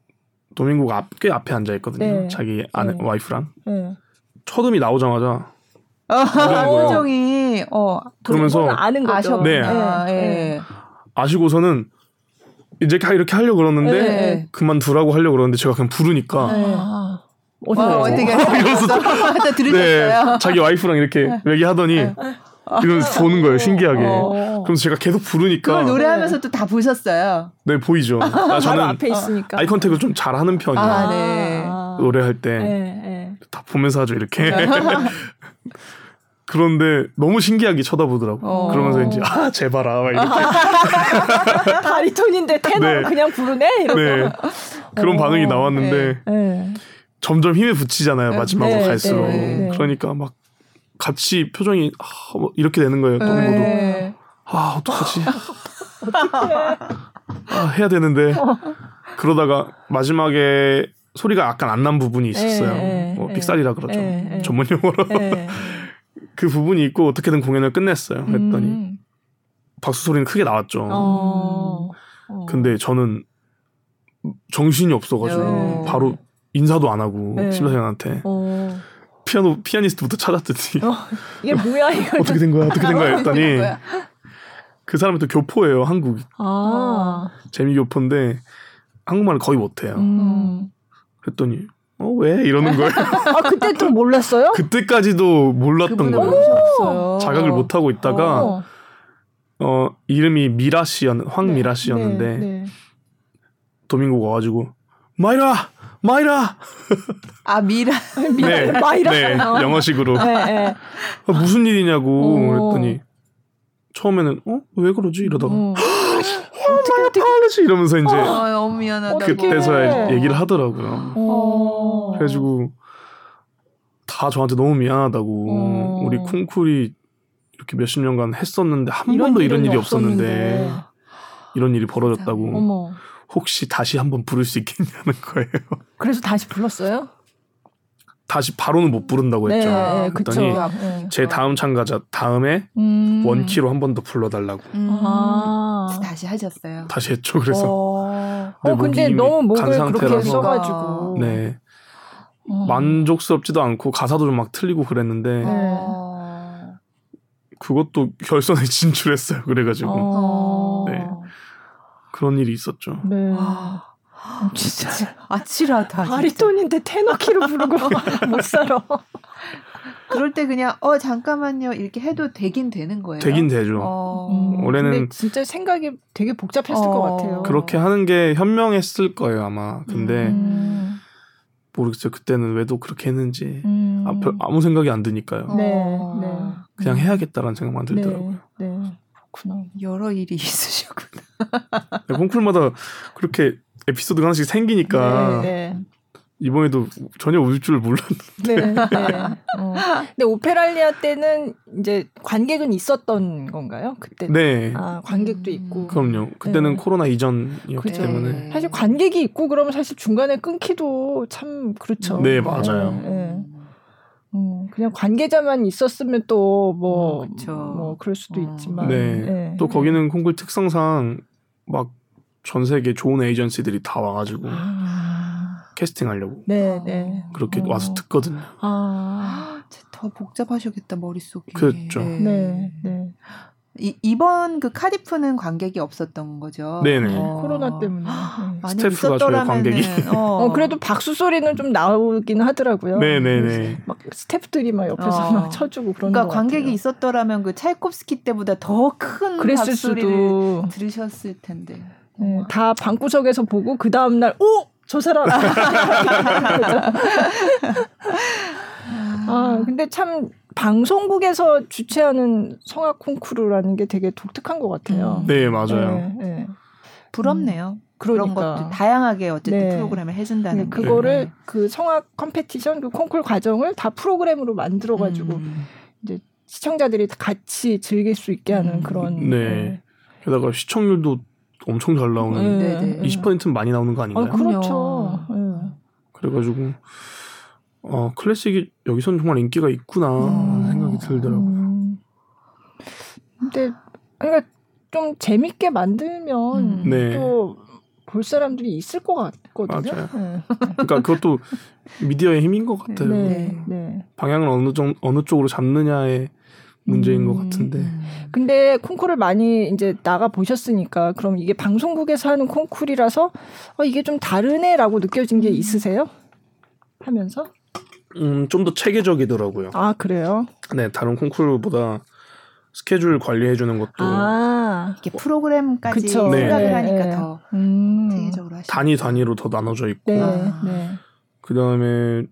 도민고가 앞, 꽤 앞에 앉아 있거든요. 네. 자기 아내 네. 와이프랑. 네. 첫 음이 나오자마자 표정이 어 그러면서 아는 거죠. 네. 아, 네. 아시고서는 이제 이렇게 하려 고 그러는데 네. 그만두라고 하려 고 그러는데 제가 그냥 부르니까 네. 어디 어떻게? (laughs) (laughs) 들으셨어요? 네, 자기 와이프랑 이렇게 네. 얘기하더니 네. 이러면서 보는 거예요, 신기하게. 어. 그래서 제가 계속 부르니까. 그걸 노래하면서 또 다 보셨어요? 네, 보이죠. 아, 저는 앞에 있으니까. 아이 컨택을 좀 잘하는 편이에요. 아, 네. 노래할 때. 네, 네. 다 보면서 하죠, 이렇게. (laughs) 그런데 너무 신기하게 쳐다보더라고. 어. 그러면서 이제 아 제발아 막 이렇게 (laughs) 바리톤인데 테너를 네. 그냥 부르네 이러고. 네. 그런 어. 반응이 나왔는데 네. 점점 힘에 붙이잖아요 마지막으로 네, 갈수록. 네. 그러니까 막 같이 표정이 아, 뭐 이렇게 되는 거예요. 또민고도 네. 아 어떡하지? (laughs) 아, 해야 되는데 그러다가 마지막에 소리가 약간 안 난 부분이 있었어요. 뭐 삑살이라 그러죠. 전문 용어로. (laughs) 그 부분이 있고 어떻게든 공연을 끝냈어요. 했더니 음. 박수 소리는 크게 나왔죠. 어. 어. 근데 저는 정신이 없어가지고 네. 바로 인사도 안 하고 네. 심사위원한테 어. 피아노 피아니스트부터 찾았더니 어, 이게 뭐야 이거 (laughs) 어떻게 된 거야 어떻게 된 거야 했더니 그 사람이 또 교포예요 한국 아. 재미 교포인데 한국말을 거의 못해요. 음. 그랬더니 어, 왜? 이러는 거예요. (laughs) 아, 그때 또 몰랐어요? 그때까지도 몰랐던 거예요. 자각을 못 하고 있다가 어. 어, 이름이 미라 씨였 황미라 네, 씨였는데 네, 네. 도민고가 와가지고 마이라 마이라 아 미라 (laughs) 네, 마이라 네, 영어식으로 네, 네. 아, 무슨 일이냐고 그랬더니 처음에는 어 왜 그러지 이러다가 어. 어떻게 어떻게 하지 이러면서 이제 어, 너무 미안하다. 그때서야 얘기를 하더라고요. 어. 그래가지고 다 저한테 너무 미안하다고 어. 우리 콩쿨이 이렇게 몇십 년간 했었는데 한 번도 이런 일이 없었는데, 없었는데 이런 일이 벌어졌다고 어머. 혹시 다시 한번 부를 수 있겠냐는 거예요. 그래서 다시 불렀어요? 다시 바로는 못 부른다고 네, 했죠. 네, 그랬더니 네. 제 다음 참가자 다음에 음. 원키로 한 번 더 불러달라고. 음. 아. 다시 하셨어요. 다시 했죠. 그래서. 어, 어 근데 너무 목을 그렇게 써가지고. 네. 어. 만족스럽지도 않고 가사도 좀 막 틀리고 그랬는데 네. 그것도 결선에 (laughs) 진출했어요. 그래가지고. 어. 네. 그런 일이 있었죠. 네. 진짜 아찔하다. 바리톤인데 테너 키로 부르고 (laughs) 못 살아. 그럴 때 그냥 어 잠깐만요 이렇게 해도 되긴 되는 거예요. 되긴 되죠. 어... 음, 올해는 진짜 생각이 되게 복잡했을 어... 것 같아요. 그렇게 하는 게 현명했을 거예요 아마. 근데 음... 모르겠어요. 그때는 왜도 그렇게 했는지 음... 아, 아무 생각이 안 드니까요. 네, 네. 그냥 해야겠다라는 생각만 들더라고요. 네, 네. 그렇구나. 여러 일이 (laughs) 있으셨구나. 네, 콩쿨마다 그렇게 에피소드가 하나씩 생기니까 네, 네. 이번에도 전혀 울 줄 몰랐는데. 네, 네. 어. 근데 오페랄리아 때는 이제 관객은 있었던 건가요? 그때? 네. 아 관객도 있고. 그럼요. 그때는 네. 코로나 이전이었기 그쵸. 때문에. 사실 관객이 있고 그러면 사실 중간에 끊기도 참 그렇죠. 네 맞아요. 네. 음, 그냥 관계자만 있었으면 또 뭐뭐 음, 뭐 그럴 수도 어. 있지만. 네. 네. 또 거기는 콩쿨 특성상 막 전 세계 좋은 에이전시들이 다 와가지고 아. 캐스팅하려고. 네, 네. 그렇게 어. 와서 듣거든요. 아, 더 복잡하셨겠다 머릿속이. 그렇죠. 네, 네. 네. 이, 이번 그 카디프는 관객이 없었던 거죠. 네네. 어. 코로나 때문에. 네. 스태프가 저희 관객이. 어. (laughs) 어. 그래도 박수 소리는 좀 나오긴 하더라고요. 네네네. 막 스태프들이 막 옆에서 어. 막 쳐주고 그런 그러니까 관객이 같아요. 있었더라면 그 찰콥스키 때보다 더 큰 박수를 들으셨을 텐데. 네, 다 방구석에서 보고 그 다음 날 오. 저 사람. (laughs) (laughs) 아, 근데 참 방송국에서 주최하는 성악 콩쿠르라는 게 되게 독특한 것 같아요. 음. 네, 맞아요. 네, 네. 부럽네요. 음, 그러니까. 그런 것도 다양하게 어쨌든 네. 프로그램을 해준다는 네, 그거를 네. 그 성악 competition 그 콩쿨 과정을 다 프로그램으로 만들어가지고 음. 이제 시청자들이 같이 즐길 수 있게 하는 음. 그런. 네. 네. 게다가 시청률도 엄청 잘 나오는 네, 20%는 많이 나오는 거 아닌가요? 아, 그렇죠. 그래가지고 어 클래식이 여기선 정말 인기가 있구나 음. 생각이 들더라고요. 음. 근데 그러니까 좀 재밌게 만들면 음. 네. 또볼 사람들이 있을 것 같거든요. 맞아요. 네. 그러니까 그것도 미디어의 힘인 것 같아요. 네. 네. 방향을 어느 정 어느 쪽으로 잡느냐의 문제인 것 음. 같은데. 근데 콩쿠르를 많이 이제 나가 보셨으니까 그럼 이게 방송국에서 하는 콩쿠르라서 어, 이게 좀 다르네라고 느껴진 게 음. 있으세요? 하면서? 음, 좀 더 체계적이더라고요. 아, 그래요? 네, 다른 콩쿠르보다 스케줄 관리해 주는 것도 아, 이게 프로그램까지 그쵸. 생각을 네. 하니까 네. 더 음. 체계적으로 하시죠. 단위 단위로 더 나눠져 있고. 네. 네. 그다음에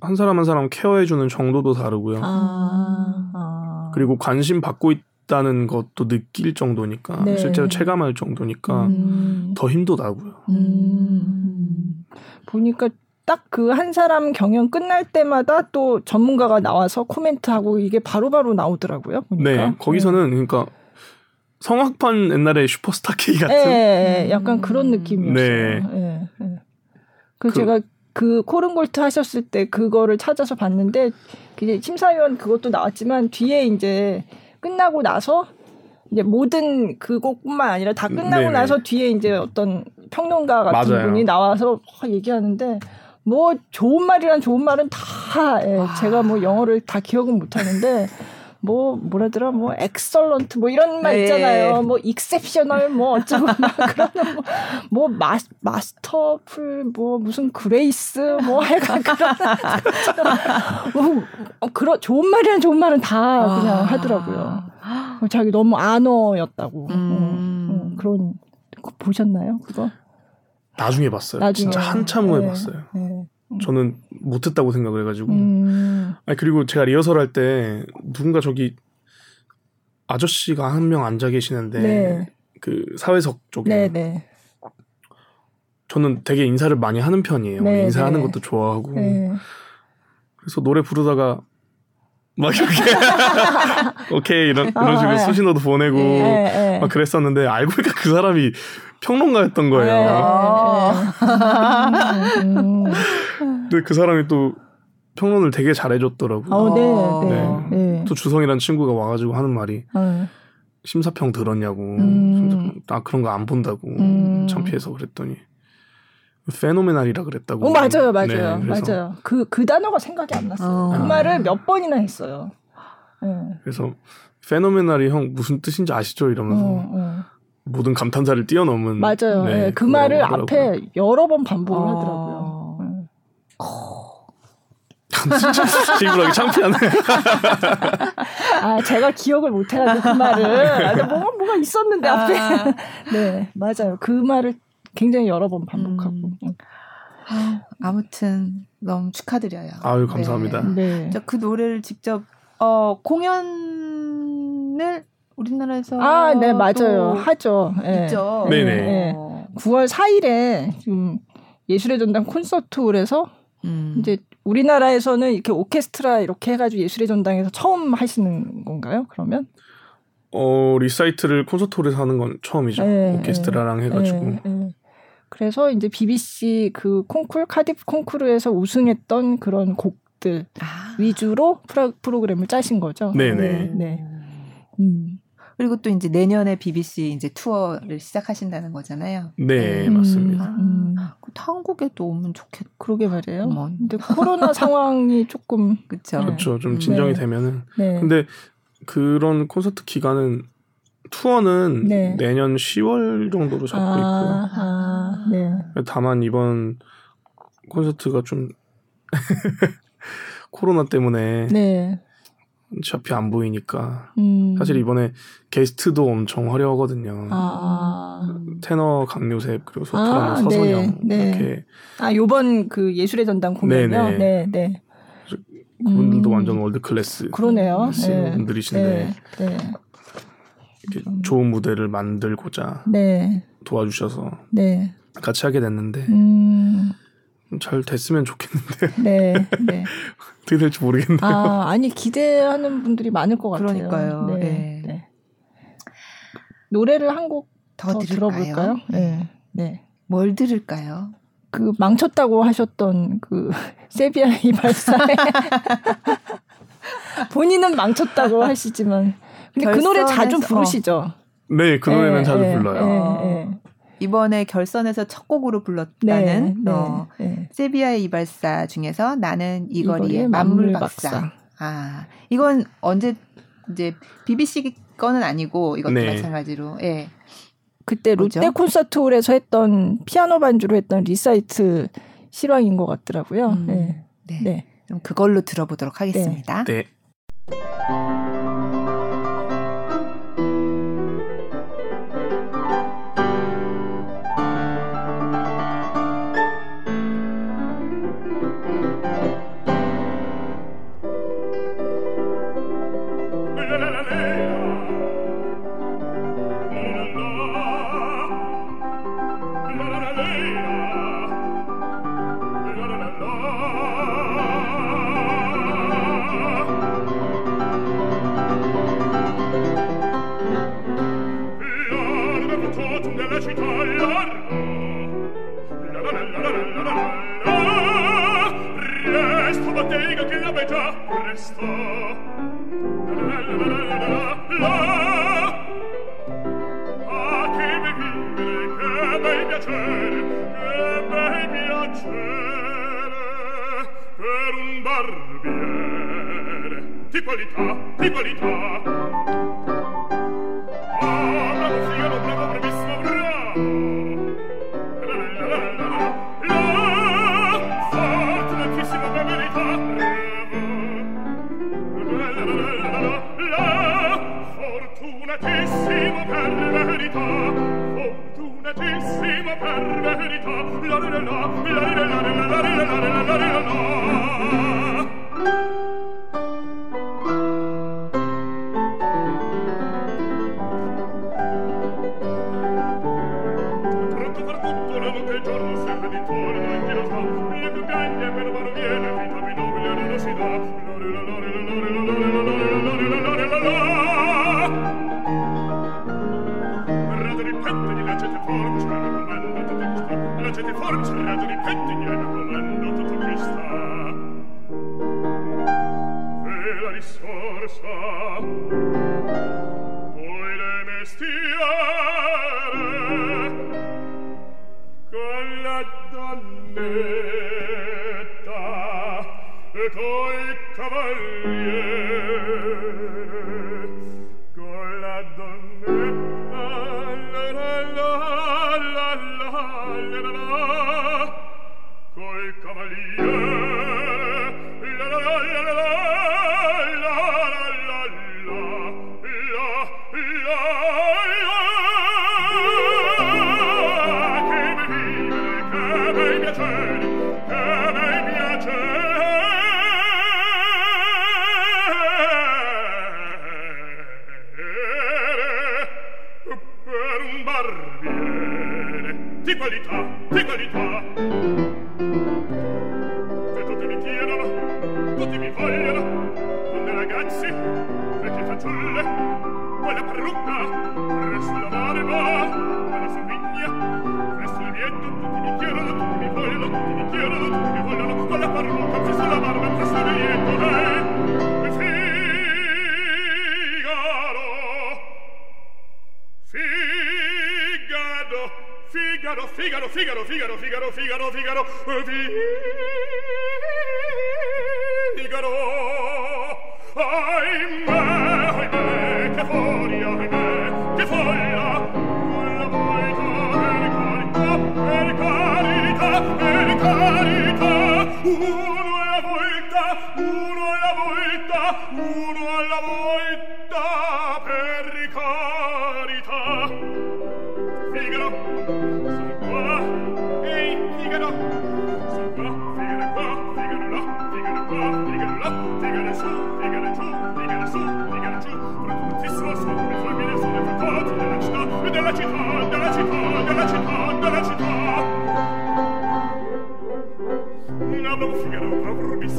한 사람 한 사람 케어해 주는 정도도 다르고요. 아. 아. 그리고 관심 받고 있다는 것도 느낄 정도니까 네. 실제로 체감할 정도니까 음. 더 힘도 나고요. 음. 보니까 딱 그 한 사람 경연 끝날 때마다 또 전문가가 나와서 코멘트하고 이게 바로바로 바로 나오더라고요. 보니까. 네, 거기서는 네. 그러니까 성악판 옛날에 슈퍼스타 K 같은 네, 네, 약간 그런 느낌이었어요. 네. 네, 네. 그, 그 제가 그 코른골트 하셨을 때 그거를 찾아서 봤는데 이제 심사위원 그것도 나왔지만 뒤에 이제 끝나고 나서 이제 모든 그 곡뿐만 아니라 다 끝나고 네네. 나서 뒤에 이제 어떤 평론가 같은 맞아요. 분이 나와서 얘기하는데 뭐 좋은 말이란 좋은 말은 다 예, 아. 제가 뭐 영어를 다 기억은 못 하는데 뭐 뭐라더라 뭐 excellent 뭐 이런 말 네. 있잖아요. 뭐 exceptional 뭐 어쩌고 막 (laughs) 그런 뭐, 뭐 마, masterful 뭐 무슨 grace 뭐 약간 (laughs) 그런 뭐, 어, 그런 좋은 말이란 좋은 말은 다 그냥 하더라고요. 자기 너무 안어였다고 음. 어, 어, 그런 보셨나요 그거? 나중에 봤어요. 나중에. 진짜 한참 후에 네. 봤어요. 네. 음. 저는 못했다고 생각을 해가지고. 음. 아니 그리고 제가 리허설 할 때 누군가 저기 아저씨가 한 명 앉아 계시는데 네. 그 사회석 쪽에. 네, 네. 저는 되게 인사를 많이 하는 편이에요. 네, 인사하는 네. 것도 좋아하고. 그래서 노래 부르다가 막 이렇게 (laughs) 오케이 이런 이런 식으로 아, 수신호도 보내고 막 그랬었는데 알고 보니까 그 사람이 평론가였던 거예요. 네. 음. 근데 그 사람이 또 평론을 되게 잘해줬더라고요. 어, 네, 네, 네. 또 주성이란 친구가 와가지고 하는 말이 어. 심사평 들었냐고. 음. 아 그런 거 안 본다고 음. 창피해서 그랬더니 페노메날이라 그랬다고. 어, 맞아요, 맞아요, 네, 맞아요. 그그 그 단어가 생각이 안 났어요. 어. 그 말을 몇 번이나 했어요. 네. 그래서 페노메날이 형 무슨 뜻인지 아시죠? 이러면서. 어, 어. 모든 감탄사를 뛰어넘은 맞아요. 네, 네, 그 말을 하더라고요. 앞에 여러 번 반복을 아... 하더라고요. 네. 일부러 창피하네. (laughs) 아, 제가 기억을 못 해가지고 그 말을. 아, 뭐가, 뭐가 있었는데, 앞에. 아... (laughs) 네, 맞아요. 그 말을 굉장히 여러 번 반복하고. 음... 아무튼, 너무 축하드려요. 아유, 감사합니다. 네. 네. 그 노래를 직접, 어, 공연을 우리나라에서 아, 네, 맞아요. 하죠. 네. 있죠. 네네. 네. 9월 4일에 지금 예술의 전당 콘서트홀에서 음. 이제 우리나라에서는 이렇게 오케스트라 이렇게 해가지고 예술의 전당에서 처음 하시는 건가요? 그러면? 어 리사이틀을 콘서트홀에서 하는 건 처음이죠. 네, 오케스트라랑 네, 해가지고. 네, 네. 그래서 이제 BBC 그 콩쿨 카디프 콩쿠르에서 우승했던 그런 곡들 아. 위주로 프로그램을 짜신 거죠. 네네. 네. 음. 그리고 또 이제 내년에 BBC 이제 투어를 시작하신다는 거잖아요. 네, 음, 맞습니다. 음, 한국에도 오면 좋겠. 그러게 말이에요. 뭐. 근데 코로나 (laughs) 상황이 조금 그렇죠. 그렇죠. 좀 진정이 네. 되면은. 네. 근데 그런 콘서트 기간은 투어는 네. 내년 10월 정도로 잡고 아, 있고요. 아, 네. 다만 이번 콘서트가 좀 (laughs) 코로나 때문에 네. 어차피 안 보이니까 음. 사실 이번에 게스트도 엄청 화려하거든요. 아. 테너 강요셉 그리고 소프라노 아, 서성영 네, 네. 이렇게 아 요번 그 예술의 전당 공연이요. 네, 네. 네. 그분들도 음. 완전 world class 그러네요. 네. 분들이신데 네. 네. 좋은 무대를 만들고자 네. 도와주셔서 네. 같이 하게 됐는데 음. 잘 됐으면 좋겠는데. (laughs) 네. 네. (laughs) 어떻게 될지 모르겠네요. 아, 아니 기대하는 분들이 많을 것 같아요. 그러니까요. 네. 네. 네. 노래를 한 곡 더 들어볼까요? 네. 네. 뭘 들을까요? 그 망쳤다고 하셨던 그 (laughs) 세비야 이발사의 본인은 망쳤다고 하시지만 근데 그 노래 자주 부르시죠? 네, 그 노래는 네, 자주 네, 불러요. 네, 이번에 결선에서 첫 곡으로 불렀다는 네, 어, 네, 네. 세비야의 이발사 중에서 나는 이 거리의 만물 박사. 아 이건 언제 이제 BBC 거는 아니고 이것도 네. 마찬가지로 예. 그때 뭐죠? 롯데 콘서트홀에서 했던 피아노 반주로 했던 리사이틀 실황인 것 같더라고요. 음, 네. 네. 네. 그럼 그걸로 들어보도록 하겠습니다. 네. barbiere di qualità di qualità ah bravo figlio bravo bravissimo bravo la la la la la la forte tantissima bravità bravo la la la la la la fortunatissimo per verità la per verità la la la la la la la la la la la la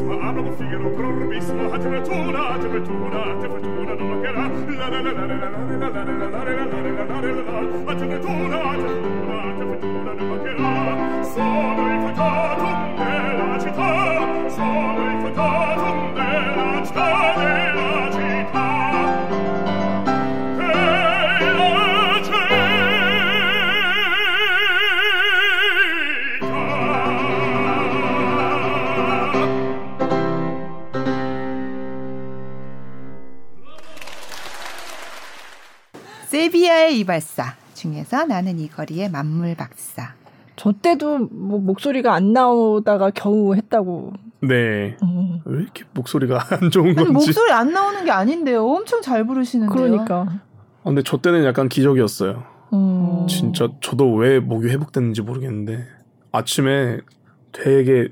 Figaro probissimo a te fortuna te fortuna te fortuna non mancherà la la la la la la la la la la la la la la la a te fortuna te fortuna 이발사 중에서 나는 이 거리의 만물 박사. 저 때도 뭐 목소리가 안 나오다가 겨우 했다고. 네. 음. 왜 이렇게 목소리가 (laughs) 안 좋은 건지. 목소리 안 나오는 게 아닌데요. 엄청 잘 부르시는데요. 그러니까. 아, 근데 저 때는 약간 기적이었어요. 음. 진짜 저도 왜 목이 회복됐는지 모르겠는데 아침에 되게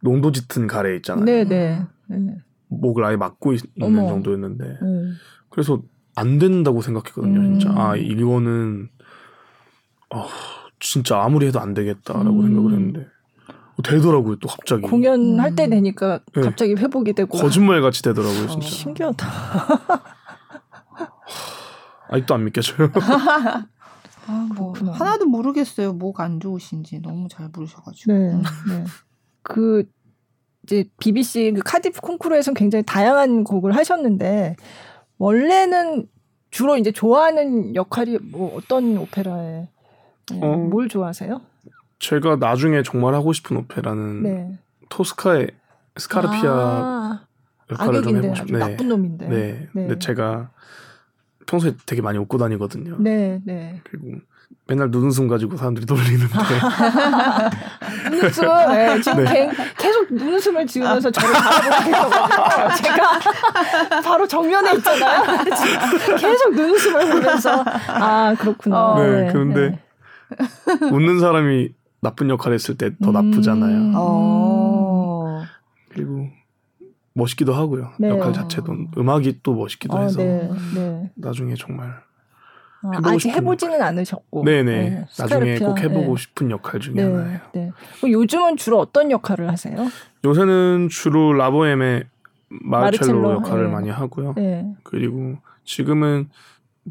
농도 짙은 가래 있잖아요. 네네. 네. 목을 아예 막고 있는 어머. 정도였는데 음. 그래서 안 된다고 생각했거든요. 음. 진짜 아 이거는 어, 진짜 아무리 해도 안 되겠다라고 음. 생각을 했는데 어, 되더라고요. 또 갑자기 공연할 때 음. 되니까 네. 갑자기 회복이 되고 거짓말 같이 되더라고요. 어, 진짜 어, 신기하다. 아직도 안 믿겨져요. (laughs) 아, 뭐 하나도 모르겠어요. 목 안 좋으신지 너무 잘 부르셔가지고. 네, 음. 네. 그 이제 BBC 그 카디프 콩쿠르에서는 굉장히 다양한 곡을 하셨는데 원래는 주로 이제 좋아하는 역할이 뭐 어떤 오페라에 네, 어, 뭘 좋아하세요? 제가 나중에 정말 하고 싶은 오페라는 네. 토스카의 스카르피아 아, 역할을 좀 해보고 싶네요. 나쁜 놈인데. 네. 네. 근데 제가 평소에 되게 많이 웃고 다니거든요. 네, 네. 그리고 맨날 눈웃음 가지고 사람들이 놀리는데. (laughs) 눈웃음. 네, 지금 네. 계속 눈웃음을 지으면서 저를 바라보고 제가 바로 정면에 있잖아요. (laughs) 계속 눈웃음을 보면서 아 그렇구나. 네, 네 그런데 네. 웃는 사람이 나쁜 역할 했을 때 더 나쁘잖아요. 음. 어. 그리고 멋있기도 하고요. 네. 역할 자체도 음악이 또 멋있기도 어, 해서 네. 네. 나중에 정말 어, 아직 해보지는 역할. 않으셨고. 네네. 네. 나중에 꼭 해보고 네. 싶은 역할 중에 네. 하나예요. 네. 요즘은 주로 어떤 역할을 하세요? 요새는 주로 라보엠의 마르첼로, 마르첼로 역할을 네. 많이 하고요. 네. 그리고 지금은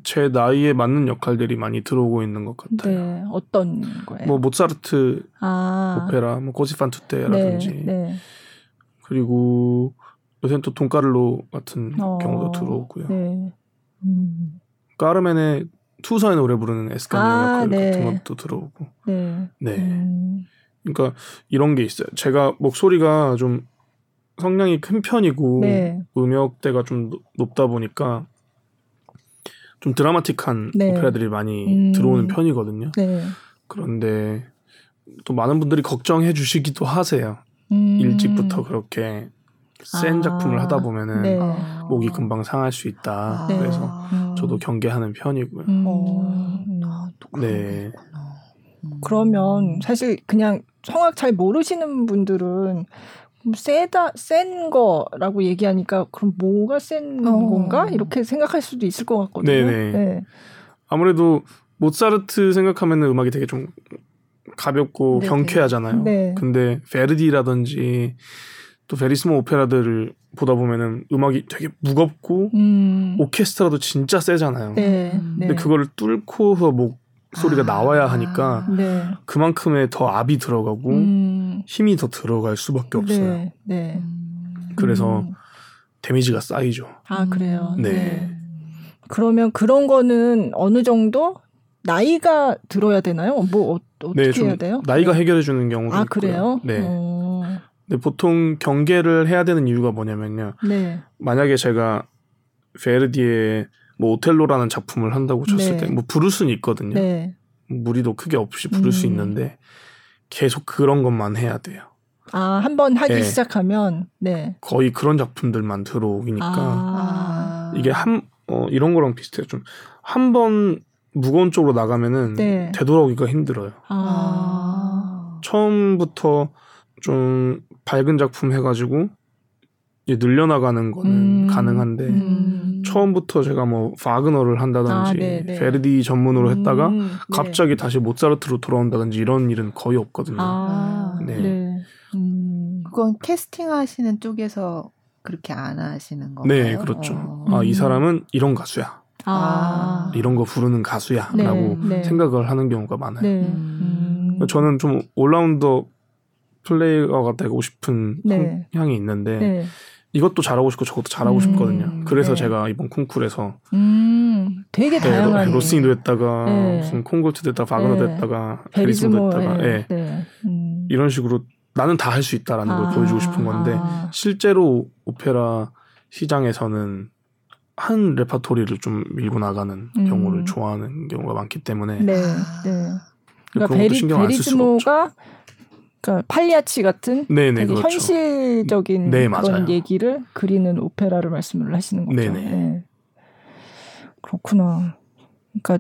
제 나이에 맞는 역할들이 많이 들어오고 있는 것 같아요. 네. 어떤 거예요? 뭐 모차르트 아. 오페라, 뭐 고시판 투테라든지 그리고 요새는 또 돈까를로 같은 어. 경우도 들어오고요. 음. 까르멘의 투서의 노래 부르는 에스카니아 아, 네. 같은 것도 들어오고. 네. 네. 음. 그러니까 이런 게 있어요. 제가 목소리가 좀 성량이 큰 편이고 네. 음역대가 좀 높다 보니까 좀 드라마틱한 네. 오페라들이 많이 음. 들어오는 편이거든요. 네. 그런데 또 많은 분들이 걱정해 주시기도 하세요. 음. 일찍부터 그렇게 센 아. 작품을 하다 보면은 네. 목이 금방 상할 수 있다. 아. 그래서 음. 저도 경계하는 편이고요. 음. 어. 네. 음. 그러면 사실 그냥 성악 잘 모르시는 분들은 세다 센 거라고 얘기하니까 그럼 뭐가 센 어. 건가 이렇게 생각할 수도 있을 것 같거든요. 네네. 네. 아무래도 모차르트 생각하면 음악이 되게 좀 가볍고 네네. 경쾌하잖아요. 네. 근데 베르디라든지 또 베리스모 오페라들을 보다 보면은 음악이 되게 무겁고 음. 오케스트라도 진짜 세잖아요. 네, 근데 네. 그거를 뚫고서 목 소리가 아, 나와야 하니까 네. 그만큼의 더 압이 들어가고 음. 힘이 더 들어갈 수밖에 없어요. 네, 네. 그래서 음. 데미지가 쌓이죠. 아 그래요. 네. 네. 그러면 그런 거는 어느 정도 나이가 들어야 되나요? 뭐 어, 떻게 네, 해야 돼요? 나이가 해결해 주는 경우도 아, 있고요. 그래요? 네. 어. 근데 보통 경계를 해야 되는 이유가 뭐냐면요. 네. 만약에 제가 베르디의 뭐 오텔로라는 작품을 한다고 쳤을 네. 때뭐 부를 수는 있거든요. 네. 무리도 크게 없이 부를 음. 수 있는데 계속 그런 것만 해야 돼요. 아, 한번 하기 네. 시작하면 네. 거의 그런 작품들만 들어오니까 아. 이게 한 어, 이런 거랑 비슷해요. 좀 한 번 무거운 쪽으로 나가면은 네. 되돌아오기가 힘들어요. 아. 처음부터 좀 밝은 작품 해가지고 이제 늘려나가는 거는 음, 가능한데 음. 처음부터 제가 뭐 파그너를 한다든지 아, 네, 네. 베르디 전문으로 음, 했다가 네. 갑자기 다시 모차르트로 돌아온다든지 이런 일은 거의 없거든요. 아, 네. 네. 음. 그건 캐스팅하시는 쪽에서 그렇게 안 하시는 건가요? 네, 그렇죠. 어. 아, 이 사람은 이런 가수야. 아. 이런 거 부르는 가수야라고 네, 네. 생각을 하는 경우가 많아요. 네. 음. 저는 좀 올라운더 플레이어가 되고 싶은 네. 향이 있는데 네. 이것도 잘하고 싶고 저것도 잘하고 음. 싶거든요. 그래서 네. 제가 이번 콩쿨에서 음, 되게 다양한 로스니도 했다가 무슨 콩골트도 했다가 바그너도 했다가 베리스모도 했다가 예. 음. 이런 식으로 나는 다 할 수 있다라는 아. 걸 보여주고 싶은 건데 아. 실제로 오페라 시장에서는 한 레파토리를 좀 밀고 나가는 음. 경우를 좋아하는 경우가 많기 때문에 네, 네. 그러니까 베리, 베리즈모가 그러니까 팔리아치 같은 네네, 되게 그렇죠. 현실적인 네, 그런 맞아요. 얘기를 그리는 오페라를 말씀을 하시는 거죠. 네네. 네. 그렇구나. 그러니까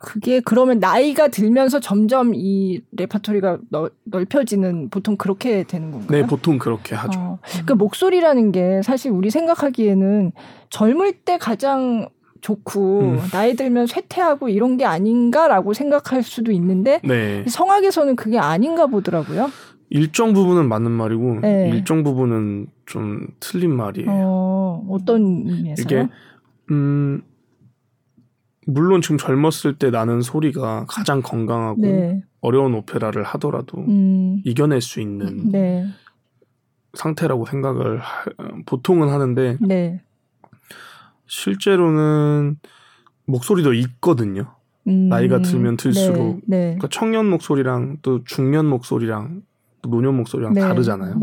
그게 그러면 나이가 들면서 점점 이 레파토리가 넓, 넓혀지는 보통 그렇게 되는 건가요? 네, 보통 그렇게 하죠. 어, 그 목소리라는 게 사실 우리 생각하기에는 젊을 때 가장 좋고 음. 나이 들면 쇠퇴하고 이런 게 아닌가라고 생각할 수도 있는데 네. 성악에서는 그게 아닌가 보더라고요. 일정 부분은 맞는 말이고 네. 일정 부분은 좀 틀린 말이에요. 어, 어떤 의미에서요? 이게 음 물론 지금 젊었을 때 나는 소리가 가장 건강하고 네. 어려운 오페라를 하더라도 음. 이겨낼 수 있는 네. 상태라고 생각을 하, 보통은 하는데 네. 실제로는 목소리도 있거든요. 음. 나이가 들면 들수록 네. 네. 그러니까 청년 목소리랑 또 중년 목소리랑 또 노년 목소리랑 네. 다르잖아요.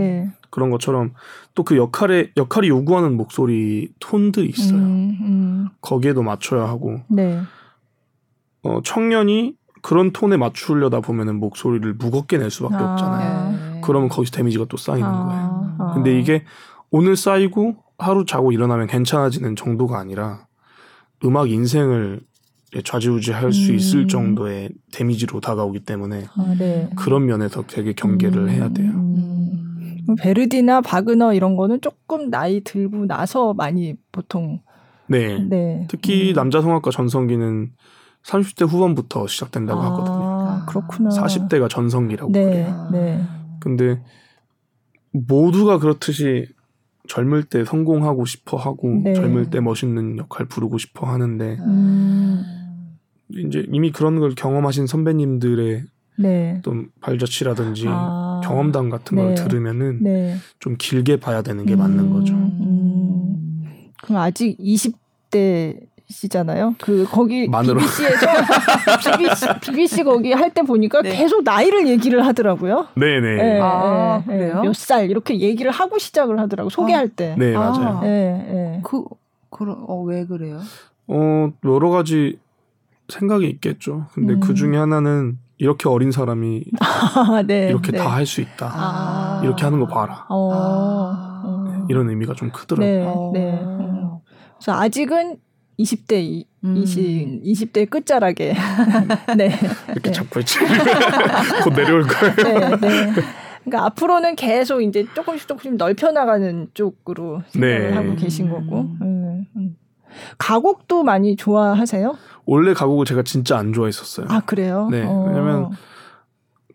그런 것처럼 또 그 역할에 역할이 요구하는 목소리 톤들이 있어요. 음, 음. 거기에도 맞춰야 하고. 네. 어, 청년이 그런 톤에 맞추려다 보면은 목소리를 무겁게 낼 수밖에 아, 없잖아요. 네. 그러면 거기서 데미지가 또 쌓이는 아, 거예요. 아. 근데 이게 오늘 쌓이고 하루 자고 일어나면 괜찮아지는 정도가 아니라 음악 인생을 좌지우지할 수 음. 있을 정도의 데미지로 다가오기 때문에 아, 네. 그런 면에서 되게 경계를 음. 해야 돼요. 음. 베르디나 바그너 이런 거는 조금 나이 들고 나서 많이 보통 네. 네. 특히 음. 남자 성악가 전성기는 30대 후반부터 시작된다고 아, 하거든요. 그렇구나. 40대가 전성기라고 네, 그래요. 네. 근데 모두가 그렇듯이 젊을 때 성공하고 싶어 하고 네. 젊을 때 멋있는 역할 부르고 싶어 하는데 음. 이제 이미 그런 걸 경험하신 선배님들의 네. 또 발자취라든지 아. 경험담 같은 네. 걸 들으면은 네. 좀 길게 봐야 되는 게 음. 맞는 거죠. 음. 그럼 아직 20대 시잖아요. 그 거기 만으로. BBC에서 BBC, BBC 거기 할 때 보니까 네. 계속 나이를 얘기를 하더라고요. 네네. 네, 아, 네, 그래요? 몇 살 이렇게 얘기를 하고 시작을 하더라고 소개할 아. 때. 네 맞아요. 아, 네, 그 그럼 어, 왜 그래요? 어 여러 가지 생각이 있겠죠. 근데 음. 그 중에 하나는 이렇게 어린 사람이 아, (laughs) 네, 이렇게 네. 다할 수 있다. 아. 이렇게 하는 거 봐라. 어. 어. 이런 의미가 좀 크더라고요. 네, 네. 그래서 아직은 20대 음. 20, 20대 끝자락에 (laughs) 네. 이렇게 네. 잡고 있지. (laughs) 곧 내려올 거예요. 네, 네. 그러니까 앞으로는 계속 이제 조금씩 조금씩 넓혀 나가는 쪽으로 생각을 네. 하고 계신 거고. 음. 음. 가곡도 많이 좋아하세요? 원래 가곡을 제가 진짜 안 좋아했었어요. 아 그래요? 네. 어. 왜냐면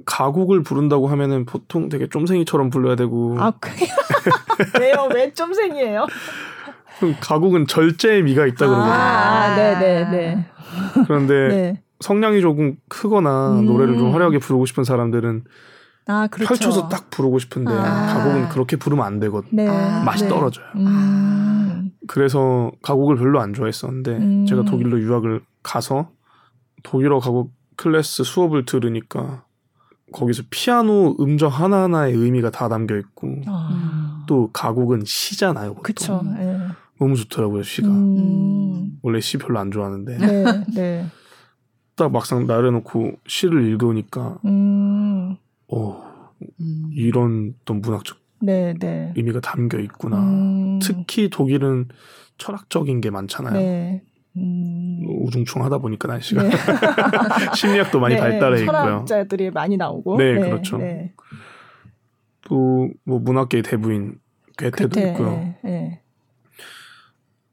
가곡을 부른다고 하면은 보통 되게 쫌생이처럼 불러야 되고. 아 그래요? (laughs) 왜요? 왜 쫌생이에요? 가곡은 절제의 미가 있다 그러거든요. 아, 네네네. 네, 네. 그런데 (laughs) 네. 성량이 조금 크거나 음. 노래를 좀 화려하게 부르고 싶은 사람들은 아, 그렇죠. 펼쳐서 딱 부르고 싶은데 아. 가곡은 그렇게 부르면 안 되거든요. 네. 맛이 네. 떨어져요. 음. 그래서 가곡을 별로 안 좋아했었는데 음. 제가 독일로 유학을 가서 독일어 가곡 클래스 수업을 들으니까 거기서 피아노 음정 하나하나의 의미가 다 담겨 있고 아. 또 가곡은 시잖아요. 그렇죠. 네. 너무 좋더라고요 시가. 음. 원래 시 별로 안 좋아하는데. 네, (laughs) 네. 딱 막상 나래놓고 시를 읽으니까, 음. 어, 음. 이런 또 문학적 네, 네. 의미가 담겨 있구나. 음. 특히 독일은 철학적인 게 많잖아요. 네. 음... 우중충하다 보니까 날씨가 네. (laughs) 심리학도 많이 네, 발달해 있고요. 철학자들이 많이 나오고. 네, 네 그렇죠. 네. 또뭐 문학계의 대부인 괴테도 괴테, 있고요.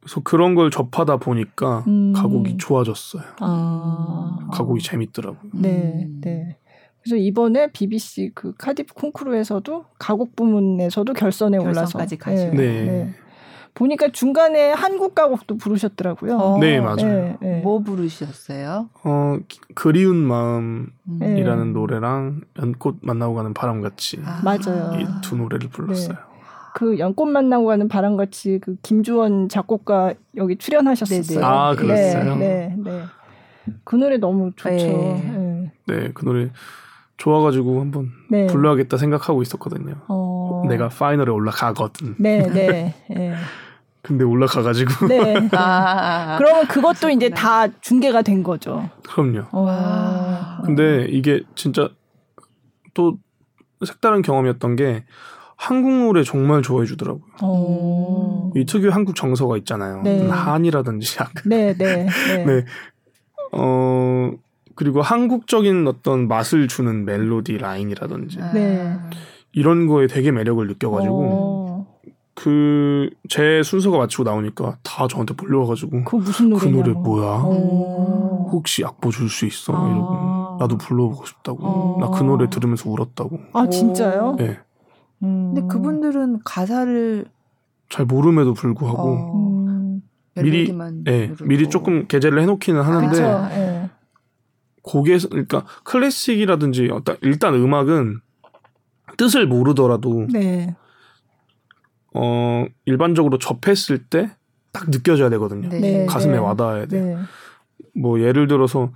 네, 네. 그래서 그런 걸 접하다 보니까 음. 가곡이 좋아졌어요. 아. 가곡이 재밌더라고요. 네, 네. 그래서 이번에 BBC 그 카디프 콩쿠르에서도 가곡 부문에서도 결선에 올라서 가지 네, 네. 네. 보니까 중간에 한국 가곡도 부르셨더라고요. 어, 네 맞아요. 네, 네. 뭐 부르셨어요? 어 그리운 마음이라는 음. 노래랑 연꽃 만나고 가는 바람같이 아, 맞아요. 이 두 노래를 불렀어요. 그 연꽃 만나고 가는 바람같이 그 김주원 작곡가 여기 출연하셨었어요. 네네. 아 그랬어요. 네, 네, 네. 그 노래 너무 좋죠. 네, 네. 그 노래 좋아가지고 한번 네. 불러야겠다 생각하고 있었거든요. 어... 내가 파이널에 올라가거든. 네, 네. (laughs) 네. 근데 올라가가지고. 네. (laughs) 아, 그러면 그것도 이제 다 중계가 된 거죠. 그럼요. 와. 근데 이게 진짜 또 색다른 경험이었던 게 한국 노래 정말 좋아해 주더라고요. 어. 이 특유의 한국 정서가 있잖아요. 네. 한이라든지 약간. 네, 네, 네. (laughs) 네. 어, 그리고 한국적인 어떤 맛을 주는 멜로디 라인이라든지. 네. 이런 거에 되게 매력을 느껴가지고. 어. 그제 순서가 마치고 나오니까 다 저한테 불려와가지고 그 무슨 노래? 그 노래 뭐야? 오. 혹시 악보 줄 수 있어? 아. 이러고 나도 불러보고 싶다고. 아. 나그 노래 들으면서 울었다고. 아 진짜요? 네. 음. 근데 그분들은 가사를 잘 모름에도 불구하고 어. 미리 네, 미리 조금 게재를 해놓기는 하는데 네. 곡에서 그러니까 클래식이라든지 어떤 일단 음악은 뜻을 모르더라도 네. 어 일반적으로 접했을 때 딱 느껴져야 되거든요. 네. 네. 가슴에 네. 와닿아야 돼. 네. 뭐 예를 들어서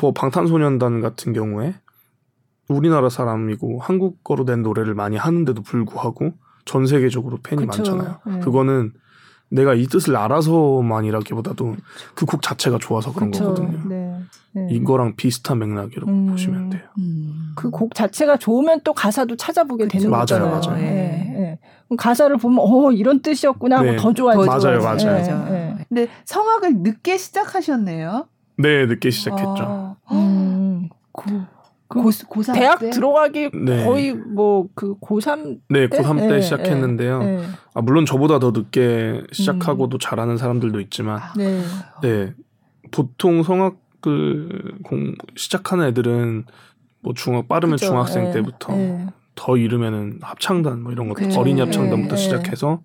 뭐 방탄소년단 같은 경우에 우리나라 사람이고 한국어로 된 노래를 많이 하는데도 불구하고 전 세계적으로 팬이 그쵸. 많잖아요. 네. 그거는 내가 이 뜻을 알아서만이라기보다도 그 곡 자체가 좋아서 그런 그쵸. 거거든요. 네. 네. 이거랑 비슷한 맥락이라고 음. 보시면 돼요. 음. 그곡 자체가 좋으면 또 가사도 찾아보게 그쵸. 되는 맞아요, 거잖아요. 맞아요. 네. 네. 가사를 보면 어 이런 뜻이었구나 하고 네. 더 좋아지죠. 맞아요, 맞아요. 맞아요. 네. 근데 성악을 늦게 시작하셨네요. 네, 늦게 시작했죠. 아. 음. 고, 고, 고3 대학 때? 들어가기 네. 거의 뭐 그 고3 네, 고3 때 네, 시작했는데요. 네. 아, 물론 저보다 더 늦게 시작하고도 음. 잘하는 사람들도 있지만 아, 네. 네. 보통 성악을 공 시작하는 애들은 뭐 중학 빠르면 그쵸, 중학생 네. 때부터 네. 더 이르면은 합창단 뭐 이런 것도 그 어린이 합창단부터 네. 시작해서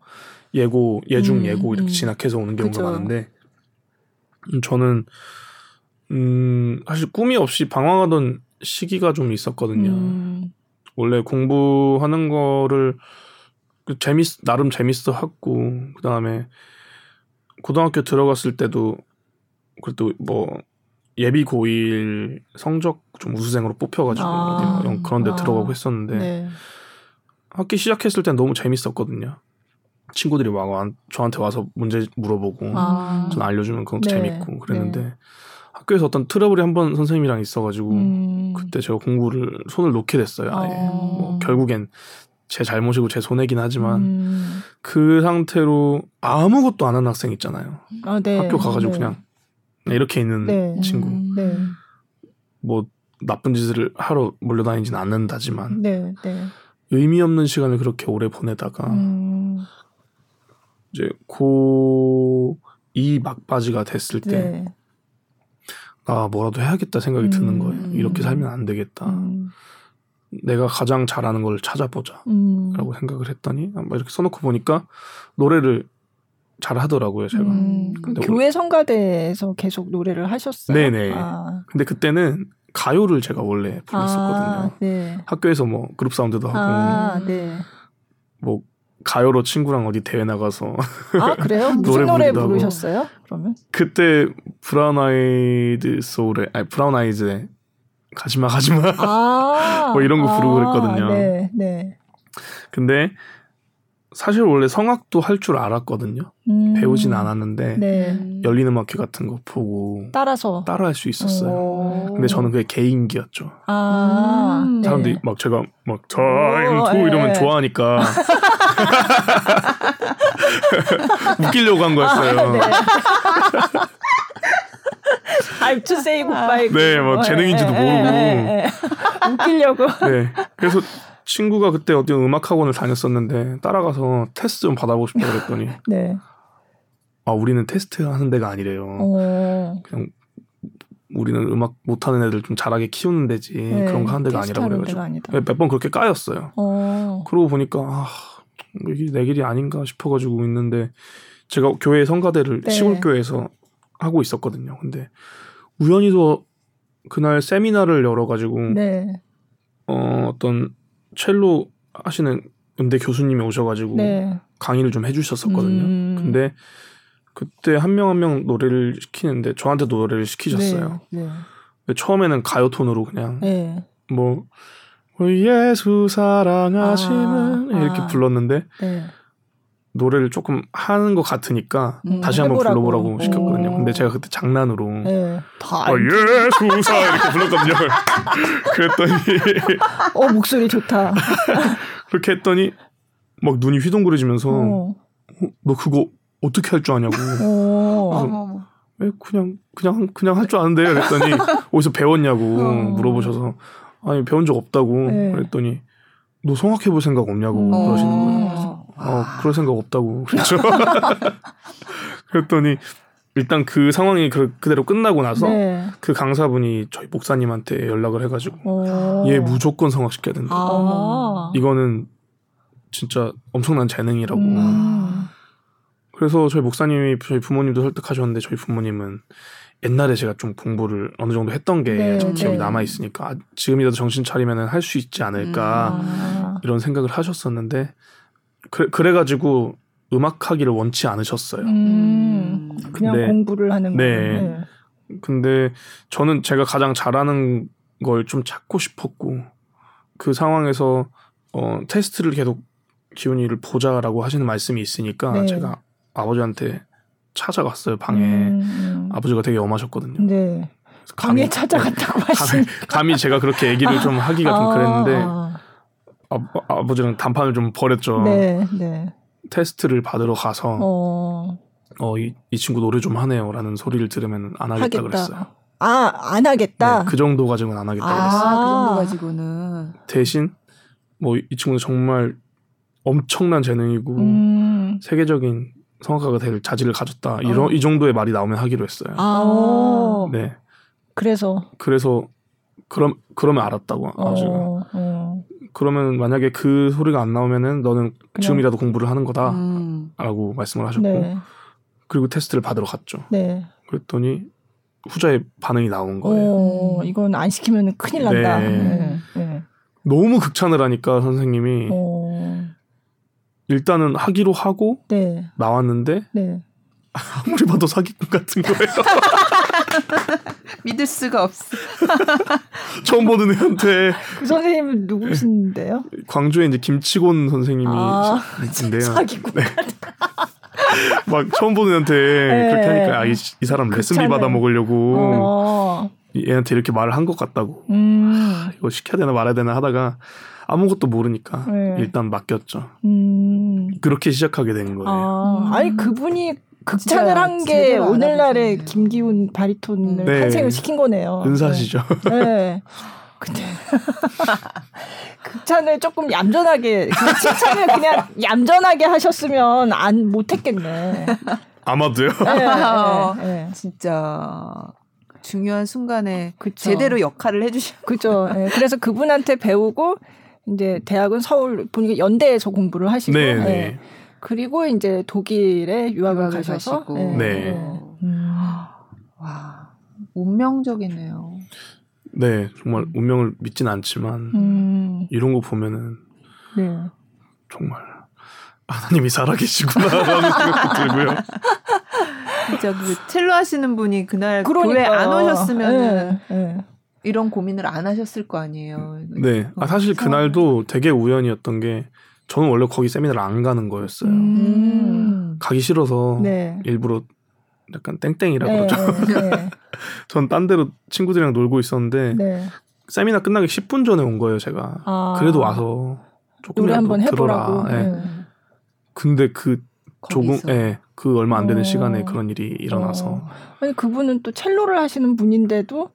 예고 예중 음, 예고 이렇게 음. 진학해서 오는 경우가 그쵸. 많은데 음, 저는 음 사실 꿈이 없이 방황하던 시기가 좀 있었거든요. 음. 원래 공부하는 거를 그 재밌 나름 재밌어 하고 그 다음에 고등학교 들어갔을 때도 그래도 뭐 예비 고일 성적 좀 우수생으로 뽑혀가지고 아. 그런데 아. 들어가고 했었는데 네. 학기 시작했을 땐 너무 재밌었거든요. 친구들이 막 저한테 와서 문제 물어보고 아. 전 알려주면 그것도 네. 재밌고 그랬는데 네. 학교에서 어떤 트러블이 한 번 선생님이랑 있어가지고 음. 그때 제가 공부를 손을 놓게 됐어요. 아예 어. 뭐 결국엔 제 잘못이고 제 손해긴 하지만 음. 그 상태로 아무것도 안 하는 학생 있잖아요. 아, 네. 학교 가가지고 네. 그냥 이렇게 있는 네. 친구. 음. 네. 뭐 나쁜 짓을 하러 몰려다니지는 않는다지만 네, 네. 의미 없는 시간을 그렇게 오래 보내다가 음. 이제 고2 막바지가 됐을 때 아, 뭐라도 해야겠다 생각이 음. 드는 거예요. 이렇게 살면 안 되겠다. 음. 내가 가장 잘하는 걸 찾아보자. 음. 라고 생각을 했더니, 이렇게 써놓고 보니까 노래를 잘 하더라고요, 제가. 음. 교회 성가대에서 계속 노래를 하셨어요? 네네. 아. 근데 그때는 가요를 제가 원래 불렀었거든요. 아, 네. 학교에서 뭐 그룹 사운드도 하고, 아, 네. 뭐 가요로 친구랑 어디 대회 나가서 아 그래요? 무슨 노래, 노래 부르셨어요? 그러면 그때 브라운 아이드 소울의 아니 브라운 아이즈의 가지마 가지마 아~ (laughs) 뭐 이런 거 부르고 아, 그랬거든요. 네, 네. 근데 사실 원래 성악도 할 줄 알았거든요. 음. 배우진 않았는데 네. 열린 음악회 같은 거 보고 따라서 따라 할 수 있었어요. 오. 근데 저는 그게 개인기였죠. 아, 음. 사람들이 네. 막 제가 막 Time to 이러면 네. 좋아하니까 (laughs) (laughs) 웃기려고 한 거였어요. 아, 네. (laughs) I'm to say goodbye. 네, 뭐 재능인지도 네, 모르고 네, (laughs) 웃기려고. 네, 그래서 친구가 그때 어디 음악 학원을 다녔었는데 따라가서 테스트 좀 받아보고 싶다 그랬더니 네. 아 우리는 테스트 하는 데가 아니래요. 오. 그냥 우리는 음악 못하는 애들 좀 잘하게 키우는 데지 네, 그런 거 하는 데가 아니라 그래가지고 네, 몇번 그렇게 까였어요. 어. 그러고 보니까 아, 이게 내 길이 아닌가 싶어가지고 있는데 제가 교회 성가대를 네. 시골 교회에서 하고 있었거든요. 근데 우연히도 그날 세미나를 열어가지고 네. 어, 어떤 첼로 하시는 음대 교수님이 오셔가지고 네. 강의를 좀 해주셨었거든요. 음. 근데 그때 한 명 한명 한 명 노래를 시키는데 저한테 노래를 시키셨어요. 네. 네. 처음에는 가요 톤으로 그냥 네. 뭐 예수 사랑하시는 아, 이렇게 아. 불렀는데 네. 노래를 조금 하는 것 같으니까 음, 다시 한번 해보라고. 불러보라고 시켰거든요. 오. 근데 제가 그때 장난으로 네, 다 어, 예수사 이렇게 불렀거든요. (laughs) 그랬더니 어 목소리 좋다. (laughs) 그렇게 했더니 막 눈이 휘둥그레지면서 어. 어, 너 그거 어떻게 할 줄 아냐고. 어. 왜 그냥 그냥 그냥 할 줄 아는데요. 그랬더니 어디서 배웠냐고 어. 물어보셔서 아니 배운 적 없다고 네. 그랬더니 너 성악해 볼 생각 없냐고 어. 그러시는 거예요. 어, 그럴 생각 없다고 그랬죠. (laughs) (laughs) 그랬더니 일단 그 상황이 그, 그대로 끝나고 나서 네. 그 강사분이 저희 목사님한테 연락을 해가지고 오. 얘 무조건 성악시켜야 된다. 아. 이거는 진짜 엄청난 재능이라고. 음. 그래서 저희 목사님이 저희 부모님도 설득하셨는데 저희 부모님은 옛날에 제가 좀 공부를 어느 정도 했던 게 네, 기억이 네. 남아 있으니까 아, 지금이라도 정신 차리면 할수 있지 않을까 음. 이런 생각을 하셨었는데 그래, 그래가지고 음악하기를 원치 않으셨어요. 음, 그냥 근데, 공부를 하는 네. 네. 근데 저는 제가 가장 잘하는 걸 좀 찾고 싶었고 그 상황에서 어, 테스트를 계속 기훈이를 보자라고 하시는 말씀이 있으니까 네. 제가 아버지한테 찾아갔어요 방에 음, 음. 아버지가 되게 엄하셨거든요. 네. 감히 찾아갔다고 하시니 감히, 감히 제가 그렇게 얘기를 좀 하기가 아, 좀 그랬는데 아, 아 버지랑 단판을 좀 벌였죠. 네, 네. 테스트를 받으러 가서 어, 어 이 이 친구 노래 좀 하네요라는 소리를 들으면 안 하겠다 하겠다. 그랬어요. 아, 안 하겠다. 네, 그 정도 가지고는 안 하겠다 아, 그랬어요. 그 정도 가지고는 대신 뭐 이 친구는 정말 엄청난 재능이고 음. 세계적인 성악가가 될 자질을 가졌다. 이런 어. 이 정도의 말이 나오면 하기로 했어요. 아. 네. 그래서 그래서 그럼 그러면 알았다고 아버지가. 어, 어. 그러면 만약에 그 소리가 안 나오면은 너는 그냥. 지금이라도 공부를 하는 거다라고 음. 말씀을 하셨고 네. 그리고 테스트를 받으러 갔죠. 네. 그랬더니 후자의 반응이 나온 거예요. 오, 이건 안 시키면 큰일 난다. 네. 네. 네. 너무 극찬을 하니까 선생님이 오. 일단은 하기로 하고 네. 나왔는데 네. 아무리 봐도 사기꾼 같은 거예요. (laughs) 믿을 수가 없어. (laughs) 처음 보는 애한테. 그 선생님은 누구신데요? 광주에 이제 김치곤 선생님이 아, 있는데요. 사기꾼. 네. (laughs) 막 처음 보는 애한테 네. 그렇게 하니까 아, 이, 이 사람 레슨비 받아 먹으려고 어. 얘한테 이렇게 말을 한 것 같다고. 음. 이거 시켜야 되나 말아야 되나 하다가 아무것도 모르니까 네. 일단 맡겼죠. 음. 그렇게 시작하게 된 거예요. 아, 아니 그분이 극찬을 한 게 오늘날의 김기훈 바리톤을 네. 탄생을 시킨 거네요. 은사시죠. 네. 네. 근데 (laughs) 극찬을 조금 얌전하게 그 칭찬을 그냥 얌전하게 하셨으면 안 못했겠네. 아마도요. 네, 네, 네. 진짜 중요한 순간에 그쵸. 제대로 역할을 해주셔. 그죠. 네. 그래서 그분한테 배우고 이제 대학은 서울 보니까 연대에서 공부를 하시고. 네. 네. 그리고 이제 독일에 유학을 가셔서 가시고. 네. 네. 음. 와 운명적이네요. 네, 정말 운명을 믿진 않지만 음. 이런 거 보면은 네. 정말 하나님이 살아계시구나라는 생각도 들고요. 진짜 그 첼로 하시는 분이 그날 그러니까. 교회 안 오셨으면은 네, 네. 이런 고민을 안 하셨을 거 아니에요. 네, 아, 사실 그날도 되게 우연이었던 게 저는 원래 거기 세미나를 안 가는 거였어요. 음. 가기 싫어서 네. 일부러 약간 땡땡이라고 네. 그러죠. 네. (laughs) 전 딴 데로 친구들이랑 놀고 있었는데 네. 세미나 끝나기 10분 전에 온 거예요, 제가. 아. 그래도 와서 조금 한번 해보라고. 네. 네. 근데 그 조금, 예, 네, 그 얼마 안 되는 어. 시간에 그런 일이 일어나서. 어. 아니 그분은 또 첼로를 하시는 분인데도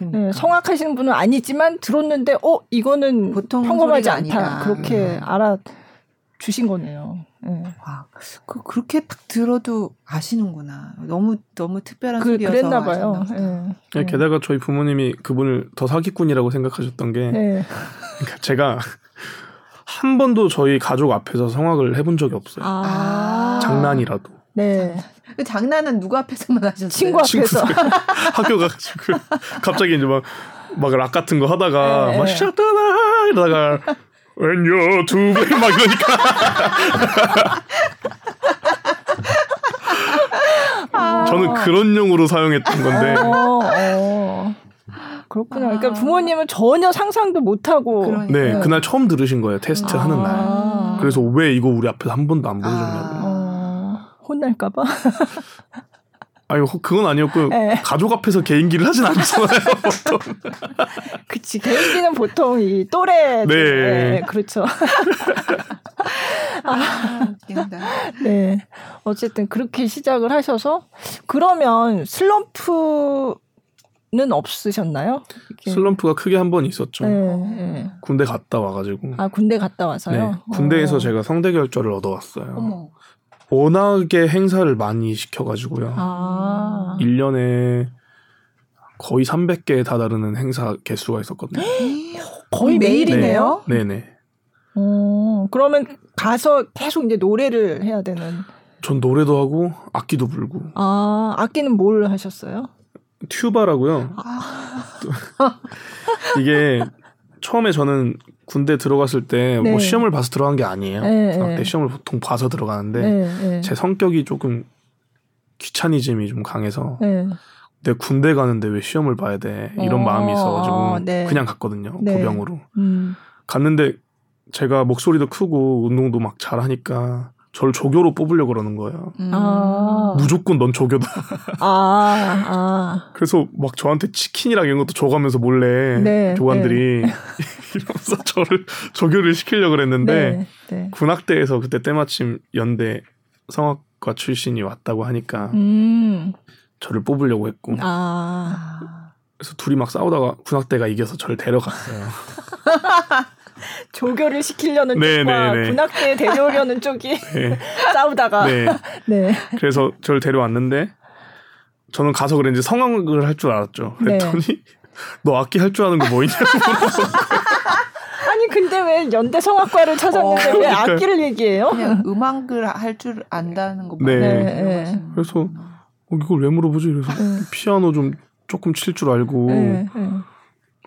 그러니까. 네, 성악하시는 분은 아니지만 들었는데 어 이거는 보통 평범하지 않다 아니다. 그렇게 음. 알아 주신 거네요. 네. 와, 그 그렇게 딱 들어도 아시는구나. 너무 너무 특별한 그, 소리여서 그랬나 봐요. 네. 네. 게다가 저희 부모님이 그분을 더 사기꾼이라고 생각하셨던 게 네. 그러니까 제가 한 번도 저희 가족 앞에서 성악을 해본 적이 없어요. 아~ 장난이라도. 네. 그 장난은 누구 앞에서만 하셨어요? 친구 앞에서. (laughs) 학교 가가지고 갑자기 이제 막 막 락 같은 거 하다가 네. 막 시작하다 이러다가 When you're two 막 이러니까. 아. 저는 그런 용으로 사용했던 건데. 어, 어. 그렇구나. 그러니까 아. 부모님은 전혀 상상도 못하고. 그러니까. 네, 그날 처음 들으신 거예요. 테스트 아. 하는 날. 그래서 왜 이거 우리 앞에서 한 번도 안 보여줬냐고. 아. 혼날까봐. (laughs) 아니 그건 아니었고 네. 가족 앞에서 개인기를 하진 않잖아요 (laughs) 보통. 그치 개인기는 보통 이 또래. 네. 네 그렇죠. 아, (laughs) 네. 어쨌든 그렇게 시작을 하셔서 그러면 슬럼프는 없으셨나요? 이렇게. 슬럼프가 크게 한 번 있었죠. 네, 네. 군대 갔다 와가지고. 아 군대 갔다 와서요? 네. 군대에서 오. 어. 제가 성대 결절을 얻어왔어요. 어머. 워낙에 행사를 많이 시켜가지고요. 아. 1년에 거의 300개에 다다르는 행사 개수가 있었거든요. (gasps) 거의 매일이네요? 네네. 어, 그러면 가서 계속 이제 노래를 해야 되는. 전 노래도 하고 악기도 불고. 아, 악기는 뭘 하셨어요? 튜바라고요. 아. (laughs) 이게 처음에 저는 군대 들어갔을 때뭐 네. 시험을 봐서 들어간 게 아니에요. 네, 네. 때 시험을 보통 봐서 들어가는데 네, 네. 제 성격이 조금 귀차니즘이 좀 강해서 네. 내 군대 가는데 왜 시험을 봐야 돼 이런 어, 마음이 있어가지고 네. 그냥 갔거든요 고병으로 음. 갔는데 제가 목소리도 크고 운동도 막 잘하니까 저를 조교로 뽑으려고 그러는 거예요. 음. 아. 무조건 넌 조교다. 아, 아. 그래서 막 저한테 치킨이랑 이런 것도 줘가면서 몰래 네, 교관들이 네. (laughs) 이러면서 저를 조교를 시키려고 그랬는데 네, 네, 군악대에서 그때 때마침 연대 성악과 출신이 왔다고 하니까 음. 저를 뽑으려고 했고. 아. 그래서 둘이 막 싸우다가 군악대가 이겨서 저를 데려갔어요. (laughs) (laughs) 조교를 시키려는 네, 쪽과 네, 네. 군악대에 데려오려는 (laughs) 쪽이 네. (laughs) 싸우다가 네. 네. 그래서 저를 데려왔는데 저는 가서 그랬는지 성악을 할 줄 알았죠. 네. 그랬더니 너 악기 할 줄 아는 거 뭐 있냐고 아니 근데 왜 연대 성악과를 찾았는데 어, 왜 그러니까. 악기를 얘기해요? 그냥 음악을 할 줄 안다는 거. 네. 네. 그래서 어, 이걸 왜 물어보지? 그래서 피아노 좀 조금 칠 줄 알고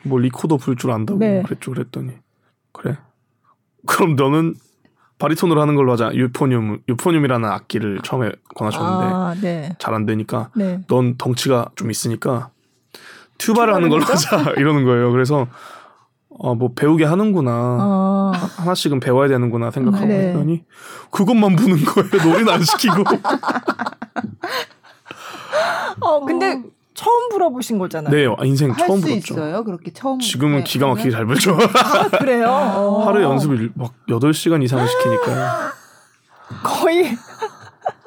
뭐 리코더 불 줄 안다고 그랬죠. 그랬더니 그래. 그럼 너는 바리톤으로 하는 걸로 하자. 유포늄, 유포늄이라는 악기를 처음에 권하셨는데 아, 네. 잘안 되니까 네. 넌 덩치가 좀 있으니까 튜바를 하는 걸로 하자 (laughs) 이러는 거예요. 그래서 어, 뭐 배우게 하는구나. 아. 하나씩은 배워야 되는구나 생각하고 네. 했더니 그것만 부는 거예요. 노래는 안 시키고. (laughs) 어, 근데 처음 불어보신 거잖아요. 네, 인생 처음 불었죠. 있어요? 그렇게 처음. 지금은 네, 기가 막히게 잘 불죠. 아, 그래요? (laughs) 하루 연습을 막 8시간 이상을 시키니까. (laughs) 거의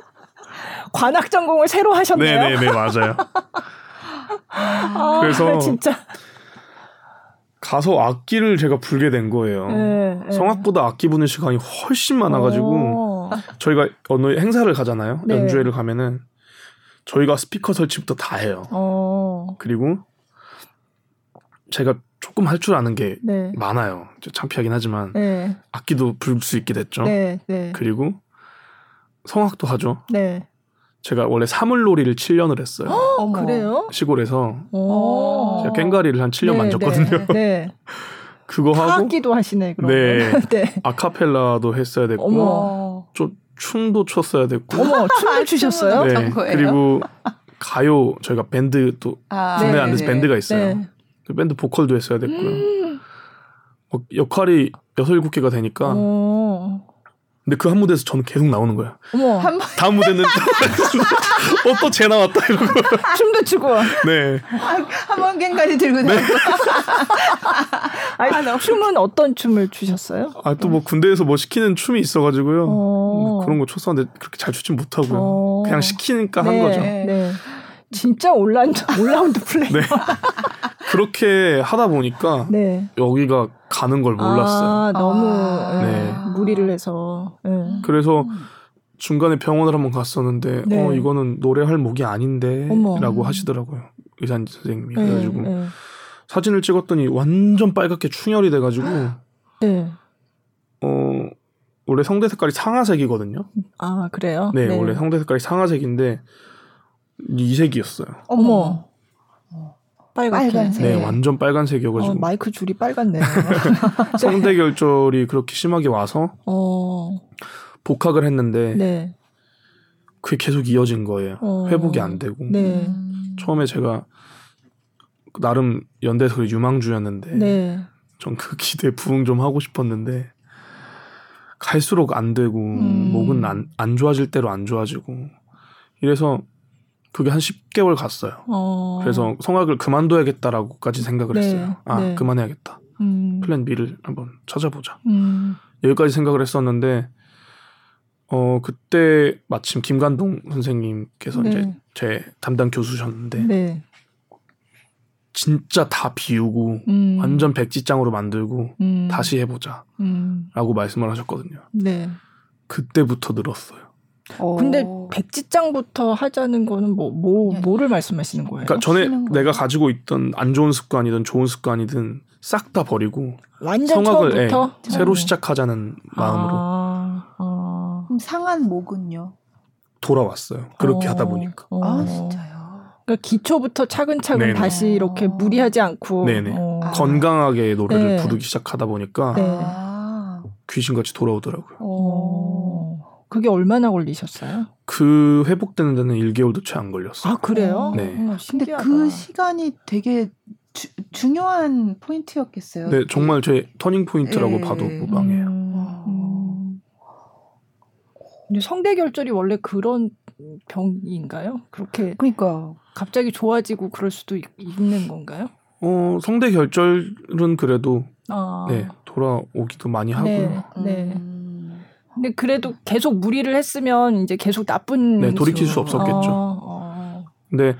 (laughs) 관악 전공을 새로 하셨네요. 네, 네, 네, 맞아요. 아, 그래서 진짜 가서 악기를 제가 불게 된 거예요. 네, 네. 성악보다 악기 부는 시간이 훨씬 많아가지고 저희가 어느 행사를 가잖아요. 네. 연주회를 가면은 저희가 스피커 설치부터 다 해요. 어. 그리고 제가 조금 할 줄 아는 게 네. 많아요. 창피하긴 하지만 네. 악기도 불수 있게 됐죠. 네, 네. 그리고 성악도 하죠. 네. 제가 원래 사물놀이를 7년을 했어요. 어, 그래요? 시골에서 제가 꽹가리를 한 7년 만졌거든요. 네. 그거 하고 악기도 하시네. 그럼. 네. (laughs) 네. 아카펠라도 했어야 됐고 어머. 좀 춤도 췄어야 됐고. 어머, 춤을 추셨어요? 네. 그리고 가요 저희가 밴드 또 아, 국내 안 돼서 밴드가 있어요. 네. 그 밴드 보컬도 했어야 됐고요. 음. 뭐 역할이 여섯 일곱 개가 되니까. 오. 근데 그 한 무대에서 저는 계속 나오는 거야. 어머. 한 (laughs) 다음 무대는 (laughs) 어또쟤 나왔다 이러고. 춤도 추고. 네. 한번 갱까지 들고 네. (laughs) 아니, 아, 춤은 어떤 춤을 추셨어요? 아 또 뭐 군대에서 뭐 시키는 춤이 있어가지고요. 어. 뭐 그런 거 췄었는데 그렇게 잘 추진 못하고요. 어. 그냥 시키니까 네. 한 거죠. 네. 진짜 올라운드 (laughs) 올라운드 플레이. 네. 그렇게 하다 보니까 (laughs) 네. 여기가 가는 걸 몰랐어요. 아, 너무 아. 네. 무리를 해서. 네. 그래서 중간에 병원을 한번 갔었는데 네. 어 이거는 노래할 목이 아닌데라고 하시더라고요 의사 선생님이 네, 그래가지고 네. 사진을 찍었더니 완전 빨갛게 충혈이 돼가지고 (gasps) 네. 어 원래 성대 색깔이 상아색이거든요. 아 그래요? 네, 네. 원래 성대 색깔이 상아색인데 이색이었어요. 어머. 빨간색. 네, 완전 빨간색이어가지고. 어, 마이크 줄이 빨갛네요. (laughs) 성대 결절이 그렇게 심하게 와서 어. 복학을 했는데 네. 그게 계속 이어진 거예요. 어. 회복이 안 되고. 네. 처음에 제가 나름 연대에서 유망주였는데 네. 전그 기대에 부응 좀 하고 싶었는데 갈수록 안 되고 음. 목은 안, 안 좋아질 대로 안 좋아지고 이래서 그게 한 10개월 갔어요. 어. 그래서 성악을 그만둬야겠다라고까지 생각을 네. 했어요. 아, 네. 그만해야겠다. 음. 플랜 B를 한번 찾아보자. 음. 여기까지 생각을 했었는데, 어, 그때 마침 김관동 선생님께서 네. 이제 제 담당 교수셨는데, 네. 진짜 다 비우고, 음. 완전 백지장으로 만들고, 음. 다시 해보자. 음. 라고 말씀을 하셨거든요. 네. 그때부터 늘었어요. 어. 근데 백지장부터 하자는 거는 뭐, 뭐 뭐를 말씀하시는 거예요? 그러니까 전에 내가 가지고 있던 안 좋은 습관이든 좋은 습관이든 싹 다 버리고 완전 성악을 예, 새로 시작하자는 마음으로. 아, 아. 그럼 상한 목은요? 돌아왔어요. 그렇게 어, 하다 보니까. 어. 아 진짜요? 그러니까 기초부터 차근차근 네네. 다시 이렇게 무리하지 않고 네네. 어. 건강하게 노래를 네. 부르기 시작하다 보니까 네. 귀신같이 돌아오더라고요. 어. 그게 얼마나 걸리셨어요? 그 회복되는 데는 1개월도 채 안 걸렸어요. 아 그래요? 네. 어, 근데 그 시간이 되게 주, 중요한 포인트였겠어요. 네, 정말 제 터닝 포인트라고 네. 봐도 무방해요. 음. 근데 성대 결절이 원래 그런 병인가요? 그렇게 그러니까 갑자기 좋아지고 그럴 수도 있, 는 건가요? 어, 성대 결절은 그래도 아. 네, 돌아오기도 많이 하고요. 네. 네. 음. 근데 그래도 계속 무리를 했으면 이제 계속 나쁜 네 돌이킬 수 없었겠죠. 어, 어. 근데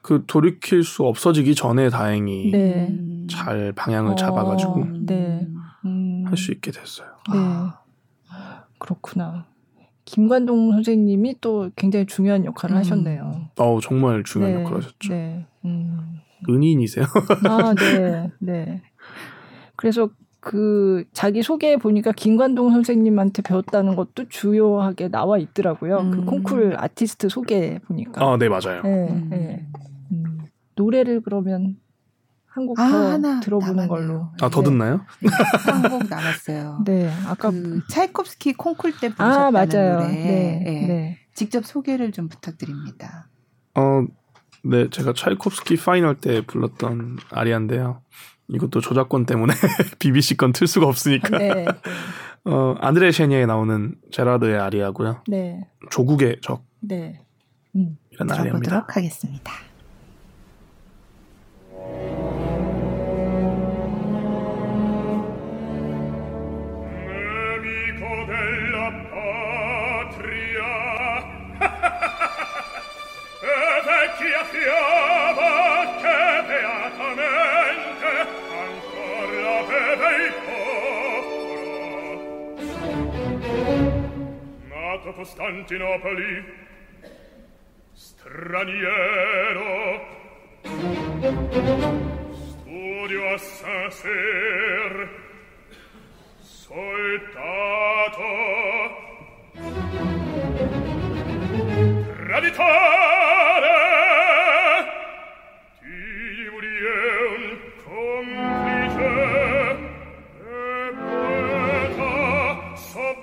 그 돌이킬 수 없어지기 전에 다행히 네. 잘 방향을 어, 잡아가지고 네. 음. 할수 있게 됐어요. 네. 아. 그렇구나. 김관동 선생님이 또 굉장히 중요한 역할을 음. 하셨네요. 어 정말 중요한 네. 역할을 하셨죠. 네. 음. 은인이세요? 아, 네, 네. 그래서 그 자기 소개에 보니까 김관동 선생님한테 배웠다는 것도 주요하게 나와 있더라고요. 그 음. 그 콩쿨 아티스트 소개 보니까. 아, 네 맞아요. 네, 음. 네. 음. 노래를 그러면 한곡 아, 더 들어보는 남았네요. 걸로. 아더 네. 듣나요? 한곡 남았어요. (laughs) 네, 아까 그 차이콥스키 콩쿨 때 부르셨다는 아, 맞아요. 노래. 네, 네. 네. 직접 소개를 좀 부탁드립니다. 어, 네, 제가 차이콥스키 final 때 불렀던 아리아인데요. 이것도 저작권 때문에 (laughs) BBC 건 틀 수가 없으니까. 네. 어, 안드레 셰니에 나오는 제라드의 아리아고요. 네. 조국의 적. 네. 음, 이런 아리아입니다. 하겠습니다. (laughs) nostro Costantinopoli. Straniero. Studio a Saint-Cyr. Soldato. Traditore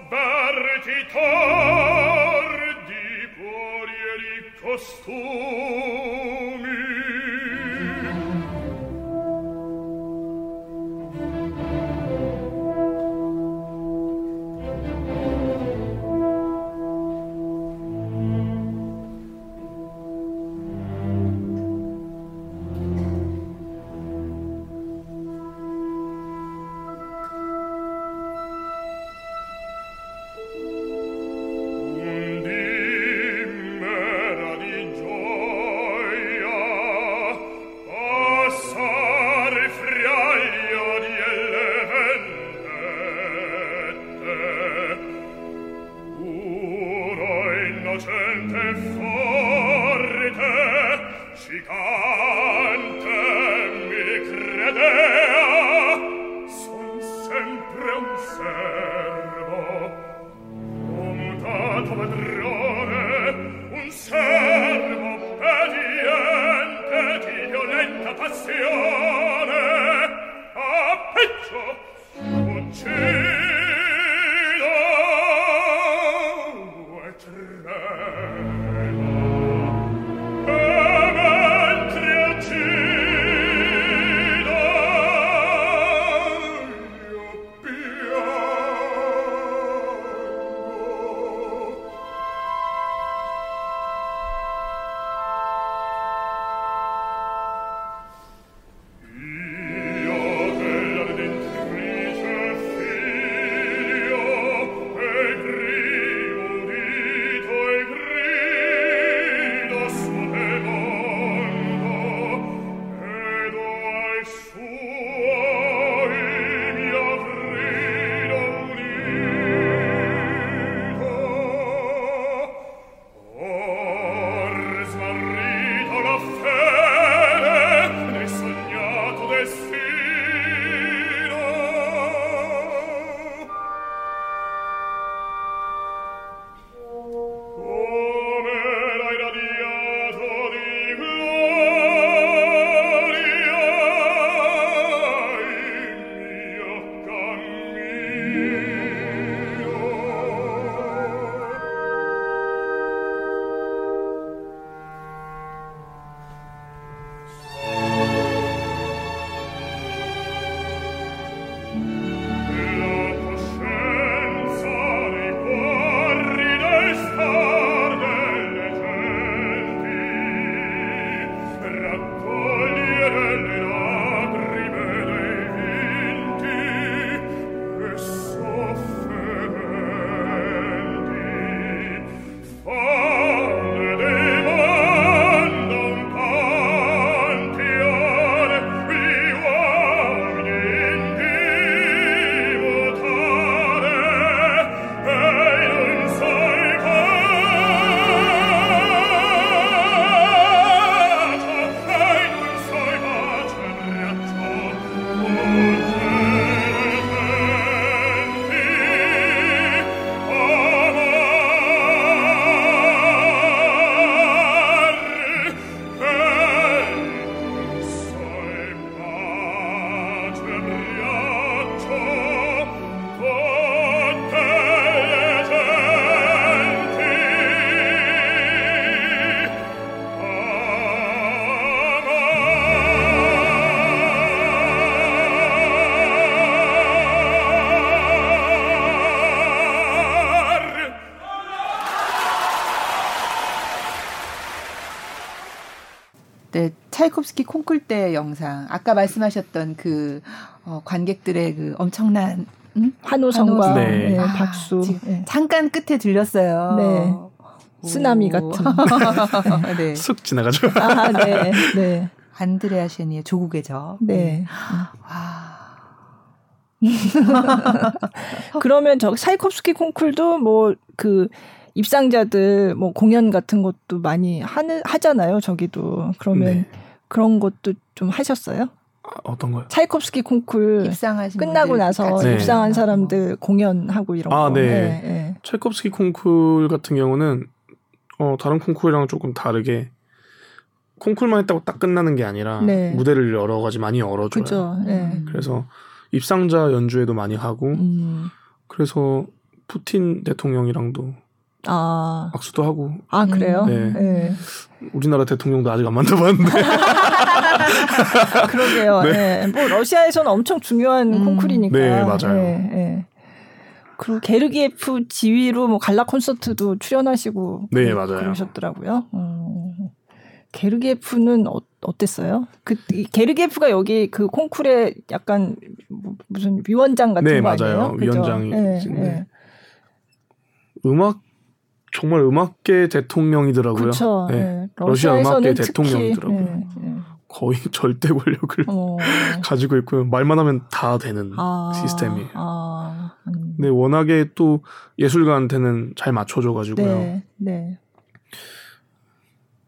Vertitor! costume 차이콥스키 콩쿨 때 영상 아까 말씀하셨던 그 어, 관객들의 그 엄청난 음? 환호성과 네. 네, 박수 아, 네. 잠깐 끝에 들렸어요. 네. 쓰나미 같은 (laughs) 네. 쑥 지나가죠. 아, 네. 네. 안드레아 셰니의 조국의 적. 네. 와. (laughs) 그러면 저 사이콥스키 콩쿨도 뭐 그 입상자들 뭐 공연 같은 것도 많이 하는 하잖아요. 저기도 그러면 네. 그런 것도 좀 하셨어요? 아, 어떤 거요? 차이콥스키 콩쿨 끝나고 나서 네. 입상한 사람들 공연하고 이런 아, 거. 네. 네, 네. 차이콥스키 콩쿨 같은 경우는 어, 다른 콩쿨이랑 조금 다르게 콩쿨만 했다고 딱 끝나는 게 아니라 네. 무대를 여러 가지 많이 열어줘요. 그죠. 네. 그래서 입상자 연주회도 많이 하고 음. 그래서 푸틴 대통령이랑도 아. 악수도 하고. 아, 그래요? 네. 네. 우리나라 대통령도 아직 안 만나봤는데. (laughs) 그러게요. 네. 네. 뭐, 러시아에서는 엄청 중요한 음. 콩쿨이니까. 네, 맞아요. 네, 네. 그리고 게르기에프 지휘로 뭐 갈라 콘서트도 출연하시고. 네, 맞아요. 그러셨더라고요. 음. 게르기에프는 어, 어땠어요? 그 게르기에프가 여기 그 콩쿨에 약간 뭐, 무슨 위원장 같은 네, 거 아니에요? 맞아요. 위원장이 네, 네. 음악 정말 음악계 대통령이더라고요. 그쵸, 네. 네. 러시아 음악계 대통령이더라고요. 네, 네. 거의 (laughs) 절대 권력을 어. 가지고 있고요. 말만 하면 다 되는 아, 시스템이. 아, 음. 근데 워낙에 또 예술가한테는 잘 맞춰줘가지고요. 네, 네.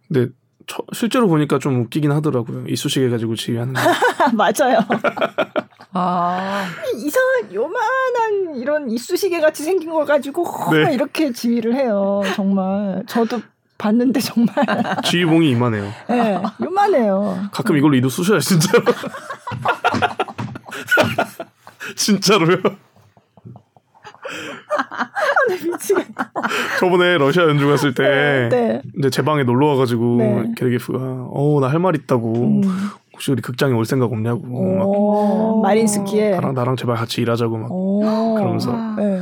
근데 저, 실제로 보니까 좀 웃기긴 하더라고요. 이쑤시개 가지고 지휘하는 거. (laughs) 맞아요. (laughs) 아 이상한 요만한 이런 이쑤시개 같이 생긴 걸 가지고 네. 이렇게 지휘를 해요. 정말 저도 봤는데 정말 (laughs) 지휘봉이 이만해요. 네, 요만해요. 가끔 이걸로 이도 쑤셔요 진짜로. (laughs) 진짜로요. 아, 미치겠다. 저번에 러시아 연주 갔을 때 네. 이제 제 방에 놀러 와가지고 네. 게르게프가 어 나 할 말 있다고 음. 혹시 우리 극장에 올 생각 없냐고 막 마린스키에 나랑 나랑 제발 같이 일하자고 막 그러면서 네.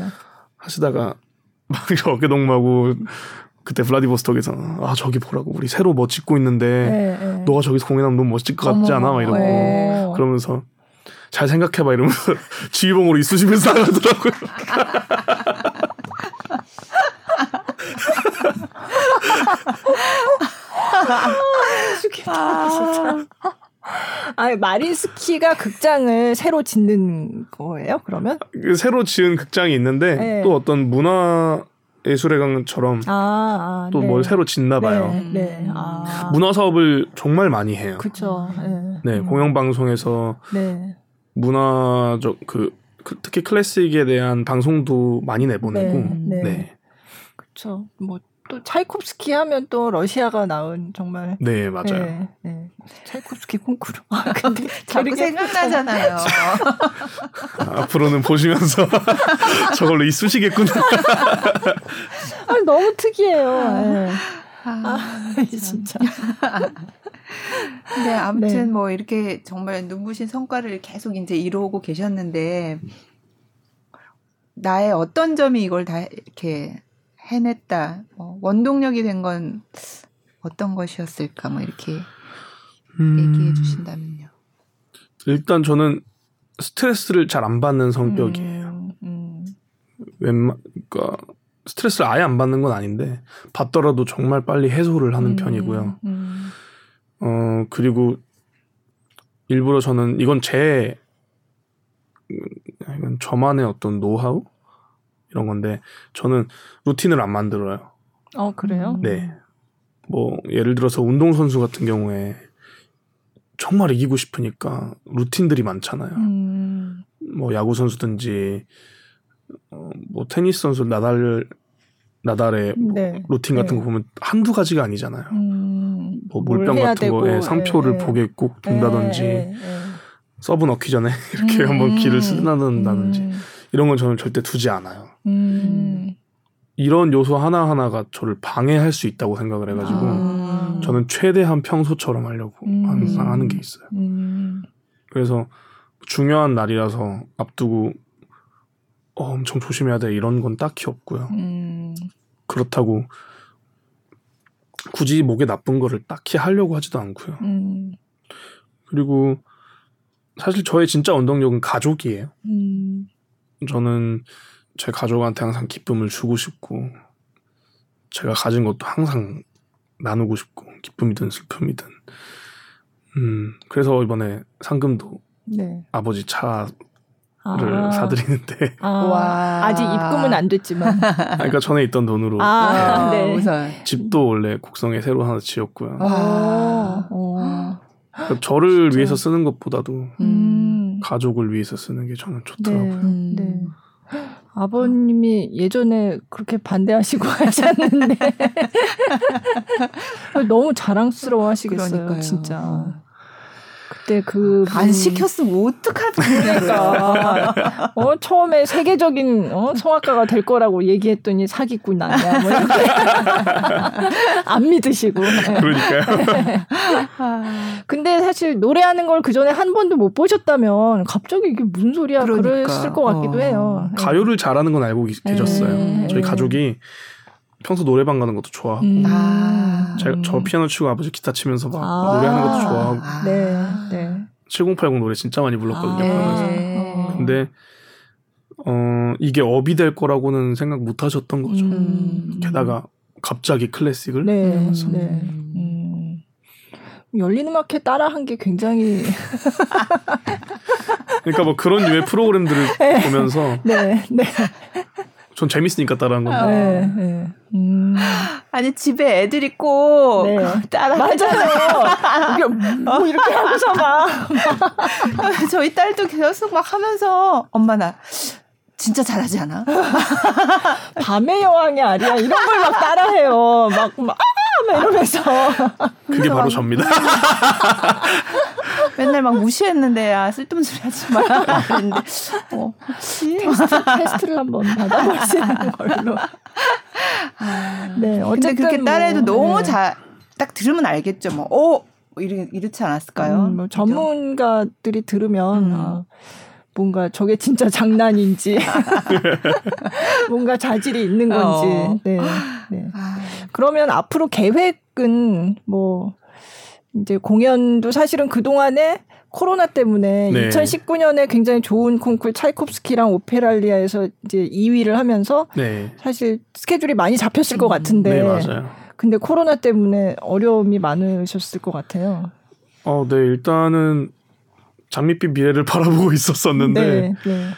하시다가 (laughs) 막 어깨 동무하고 그때 블라디보스톡에서 아 저기 보라고 우리 새로 뭐 짓고 있는데 네, 네. 너가 저기서 공연하면 너무 멋질 것 같지 않아? 막 이러고 네. 그러면서 잘 생각해봐 이러면서 (laughs) 지휘봉으로 이쑤시면서 나가더라고요. (laughs) 아, 진짜. 아, 마린스키가 극장을 새로 짓는 거예요? 그러면? 그 새로 지은 극장이 있는데 네. 또 어떤 문화 예술의 강처럼 아, 아, 또뭘 네. 새로 짓나 봐요. 네, 네. 아. 문화 사업을 정말 많이 해요. 그렇죠. 네, 음. 공영 방송에서 네. 문화적 그, 그, 특히 클래식에 대한 방송도 많이 내보내고 네. 네. 그렇죠. 뭐 또 차이콥스키 하면 또 러시아가 나온 정말 네 맞아요. 네, 네. 차이콥스키 콩쿠르. 아, 근데 자꾸 생각나잖아요. 앞으로는 보시면서 (laughs) 저걸로 이쑤시겠구나. 아, 너무 특이해요. 네. 아, 아 (laughs) 진짜. 근데 아무튼 네. 뭐 이렇게 정말 눈부신 성과를 계속 이제 이루고 계셨는데 나의 어떤 점이 이걸 다 이렇게 해냈다. 뭐 원동력이 된 건 어떤 것이었을까? 뭐 이렇게 음, 얘기해 주신다면요. 일단 저는 스트레스를 잘 안 받는 성격이에요. 음, 음. 웬만, 그러니까 스트레스를 아예 안 받는 건 아닌데 받더라도 정말 빨리 해소를 하는 음, 편이고요. 음. 어 그리고 일부러 저는 이건 제 이건 저만의 어떤 노하우 이런 건데 저는 루틴을 안 만들어요. 어 그래요? 네. 뭐 예를 들어서 운동 선수 같은 경우에 정말 이기고 싶으니까 루틴들이 많잖아요. 음. 뭐 야구 선수든지 어, 뭐 테니스 선수 나달 나달의 네. 루틴 같은 네. 거 보면 한두 가지가 아니잖아요. 음. 뭐 물병 같은 거에 상표를 예, 보게 꼭 둔다든지 예, 예, 서브 넣기 전에 (laughs) 이렇게 음. 한번 귀를 쓴다든지 음. 이런 건 저는 절대 두지 않아요. 음. 이런 요소 하나하나가 저를 방해할 수 있다고 생각을 해가지고 아. 저는 최대한 평소처럼 하려고 음. 항상 하는 게 있어요. 음. 그래서 중요한 날이라서 앞두고 어, 엄청 조심해야 돼 이런 건 딱히 없고요. 음. 그렇다고 굳이 목에 나쁜 거를 딱히 하려고 하지도 않고요. 음. 그리고 사실 저의 진짜 원동력은 가족이에요. 음. 저는 제 가족한테 항상 기쁨을 주고 싶고 제가 가진 것도 항상 나누고 싶고 기쁨이든 슬픔이든 음 그래서 이번에 상금도 네. 아버지 차를 아. 사드리는데 (laughs) 아. 아직 입금은 안 됐지만 (laughs) 그러니까 전에 있던 돈으로 아. 네. 네. 우선. 집도 원래 곡성에 새로 하나 지었고요. 아. 그러니까 저를 진짜. 위해서 쓰는 것보다도 음. 가족을 위해서 쓰는 게 저는 좋더라고요. 네. 네. 아버님이 예전에 그렇게 반대하시고 (laughs) 하셨는데 (laughs) 너무 자랑스러워 하시겠어요, 진짜. 그때 그 안 시켰으면 어떡할 뻔했까. 어 처음에 세계적인 어, 성악가가 될 거라고 얘기했더니 사기꾼 아니야. 뭐 이렇게 (laughs) 안 믿으시고. 그러니까요. (laughs) 근데 사실 노래하는 걸 그 전에 한 번도 못 보셨다면 갑자기 이게 무슨 소리야 그러니까. 그랬을 것 같기도 어. 해요. 가요를 잘하는 건 알고 계셨어요. 네. 저희 가족이 평소 노래방 가는 것도 좋아하고 음. 아. 제가 저 피아노 치고 아버지 기타 치면서 막 아. 노래하는 것도 좋아하고 아. 네. 네. 7080 노래 진짜 많이 불렀거든요. 아. 네. 근데 어 이게 업이 될 거라고는 생각 못 하셨던 거죠. 음. 게다가 갑자기 클래식을 네. 네. 음. 열린 음악회 따라한 게 굉장히 그러니까 뭐 그런 유의 프로그램들을 (laughs) 네. 보면서 네. 네. 전 재밌으니까 따라한 건데. 네, 네. 음. 아니 집에 애들 있고 네. (laughs) 따라 맞아요. 뭐 이렇게 하고서 막 (laughs) 저희 딸도 계속 막 하면서 엄마 나 진짜 잘하지 않아? 밤의 여왕이 아니야 이런 걸 막 따라해요. 막 막. 막 이러면서 그게 바로 접니다. (laughs) 맨날 막 무시했는데 야 쓸데없는 소리 하지 마라 그랬는데 어, 혹시 테스트, 를 한번 받아보시는 걸로. 아, 네, 어쨌든 근데 그렇게 딸애도 뭐, 너무 네. 잘딱 들으면 알겠죠. 뭐, 어 이렇 이렇지 않았을까요? 음, 뭐 전문가들이 들으면 음. 아, 뭔가 저게 진짜 장난인지 (laughs) 뭔가 자질이 있는 건지. 어. 네. 네. 아. 그러면 앞으로 계획은 뭐 이제 공연도 사실은 그 동안에 코로나 때문에 네. 2019년에 굉장히 좋은 콩쿨 차이콥스키랑 오페랄리아에서 이제 2위를 하면서 네. 사실 스케줄이 많이 잡혔을 것 같은데. 네, 맞아요. 근데 코로나 때문에 어려움이 많으셨을 것 같아요. 어, 네, 일단은 장밋빛 미래를 (laughs) 바라보고 있었었는데 네, 네.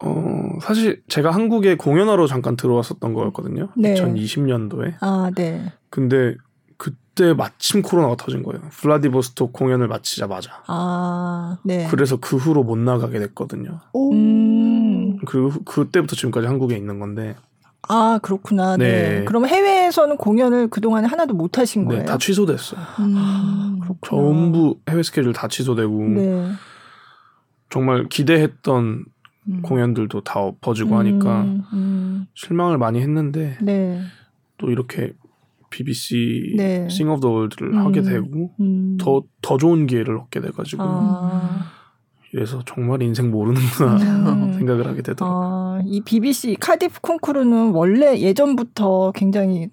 어, 사실 제가 한국에 공연하러 잠깐 들어왔었던 거였거든요. 네. 2020년도에. 아, 네. 근데 그때 마침 코로나가 터진 거예요. 블라디보스톡 공연을 마치자마자. 아, 네. 그래서 그 후로 못 나가게 됐거든요. 음. 그리고 그때부터 지금까지 한국에 있는 건데. 아, 그렇구나. 네. 네. 그럼 해외에서는 공연을 그 동안에 하나도 못 하신 네, 거예요? 네, 다 취소됐어요. 음, 아, 전부 해외 스케줄 다 취소되고. 네. 정말 기대했던 음. 공연들도 다 엎어지고 음, 하니까 음. 실망을 많이 했는데 네. 또 이렇게 BBC 네. Singer of the World를 하게 되고 더더 음. 더 좋은 기회를 얻게 돼가지고 아. 그래서 정말 인생 모르는구나 음. (laughs) 생각을 하게 되더라고요. 아, 이 BBC 카디프 콩쿠르는 원래 예전부터 굉장히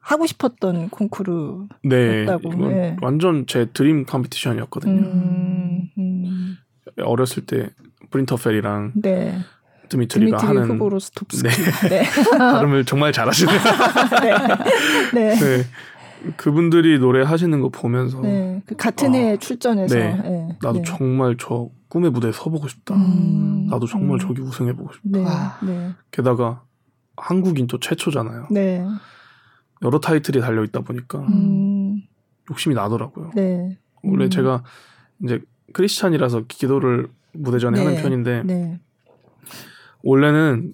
하고 싶었던 콩쿠르였다고. 네, 네. 완전 제 dream competition이었거든요. 음, 음. 어렸을 때 브린터펠이랑 네. 드미트리가 드미트리 하는 후보로스톱스키. 네. 네. (laughs) 발음을 정말 잘하시네요. (laughs) 네. 네. 네. 그분들이 노래 하시는 거 보면서 네. 그 같은 해에 아, 출전해서 네. 네. 나도 정말 저 꿈의 무대에 서보고 싶다. 음. 나도 정말 음. 저기 우승해보고 싶다. 게다가 한국인 또 최초잖아요. 여러 타이틀이 달려 있다 보니까 음. 욕심이 나더라고요. 원래 음. 제가 이제 크리스찬이라서 기도를 무대 전에 네. 하는 편인데 네. 원래는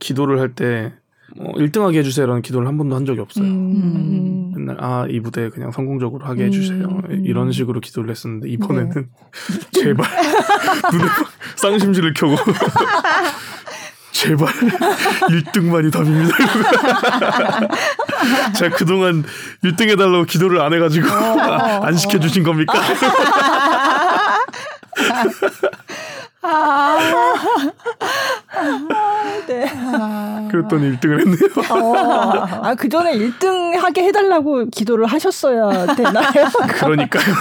기도를 할때 어, 1등하게 해주세요라는 기도를 한 번도 한 적이 없어요. 음. 아 이 무대 그냥 성공적으로 하게 해주세요 음. 이런 식으로 기도를 했었는데 이번에는 네. (laughs) 제발 눈에 쌍심지를 켜고 (laughs) 제발 1등만이 답입니다. (laughs) 제가 그동안 1등 해달라고 기도를 안 해가지고 어, 안 시켜주신 겁니까? (laughs) 아, 네. 그랬더니 1등을 했네요. 어, 아, 그 전에 1등 하게 해달라고 기도를 하셨어야 되나요? (laughs) 그러니까요. (laughs)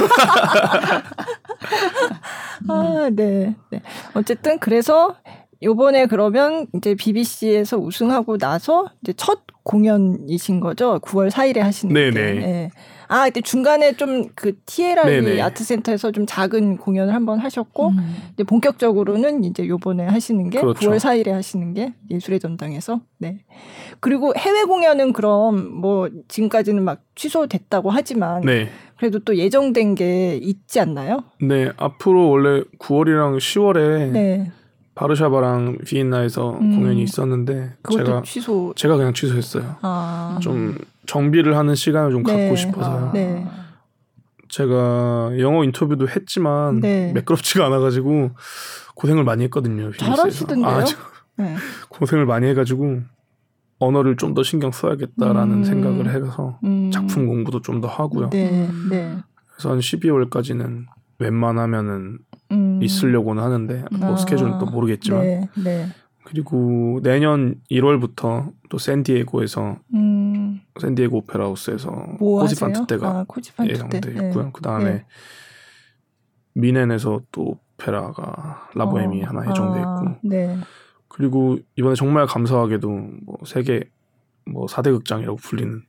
아, 네. 네. 어쨌든 그래서 요번에 그러면 이제 BBC에서 우승하고 나서 이제 첫 공연이신 거죠? 9월 4일에 하시는 네네. 게. 네. 아, 그때 중간에 좀그 티에라리 아트센터에서 좀 작은 공연을 한번 하셨고 음. 이제 본격적으로는 이제 요번에 하시는 게 그렇죠. 9월 4일에 하시는 게 예술의 전당에서 네. 그리고 해외 공연은 그럼 뭐 지금까지는 막 취소됐다고 하지만 네. 그래도 또 예정된 게 있지 않나요? 네, 앞으로 원래 9월이랑 10월에 네. 바르샤바랑 비엔나에서 음. 공연이 있었는데 제가 취소 제가 그냥 취소했어요. 아. 좀 정비를 하는 시간을 좀 네. 갖고 싶어서요. 아. 네. 제가 영어 인터뷰도 했지만 네. 매끄럽지가 않아가지고 고생을 많이 했거든요. 잘하시던데요? 아, 네. 고생을 많이 해가지고 언어를 좀 더 신경 써야겠다라는 음. 생각을 해서 음. 작품 공부도 좀 더 하고요. 네. 네. 그래서 한 12월까지는 웬만하면은 음. 있으려고는 하는데 뭐 아. 스케줄은 또 모르겠지만 네. 네. 그리고 내년 1월부터 또 샌디에고에서 음. 샌디에고 오페라 하우스에서 뭐 코지판트 때가 아, 예정돼 있고요. 네. 그 다음에 네. 미넨에서 또 오페라가 라보엠이 어. 하나 예정돼 아, 있고 네. 그리고 이번에 정말 감사하게도 뭐 세계 뭐 4대 극장이라고 불리는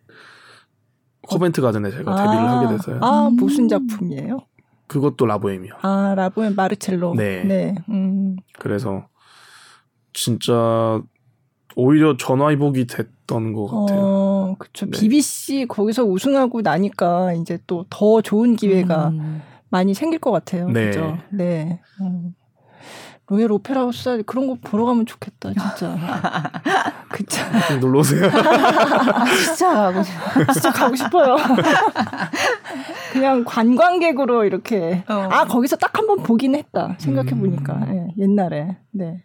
코벤트 가든에 제가 아, 데뷔를 하게 돼서요. 아 무슨 작품이에요? 그것도 라보엠이요. 아 라보엠 마르첼로. 네. 네. 음. 그래서 진짜 오히려 전화위복이 됐던 것 같아요. 어, 그렇죠. 네. BBC 거기서 우승하고 나니까 이제 또 더 좋은 기회가 음. 많이 생길 것 같아요. 네. 그죠? 네. 음. 로얄 오페라 하우스 그런 거 보러 가면 좋겠다, 진짜. (laughs) 그쵸. 놀러 오세요. 진짜 가고 싶 진짜 가고 싶어요. 그냥 관광객으로 이렇게. 어. 아, 거기서 딱 한 번 보긴 했다. 생각해 보니까. 음. 네, 옛날에. 네.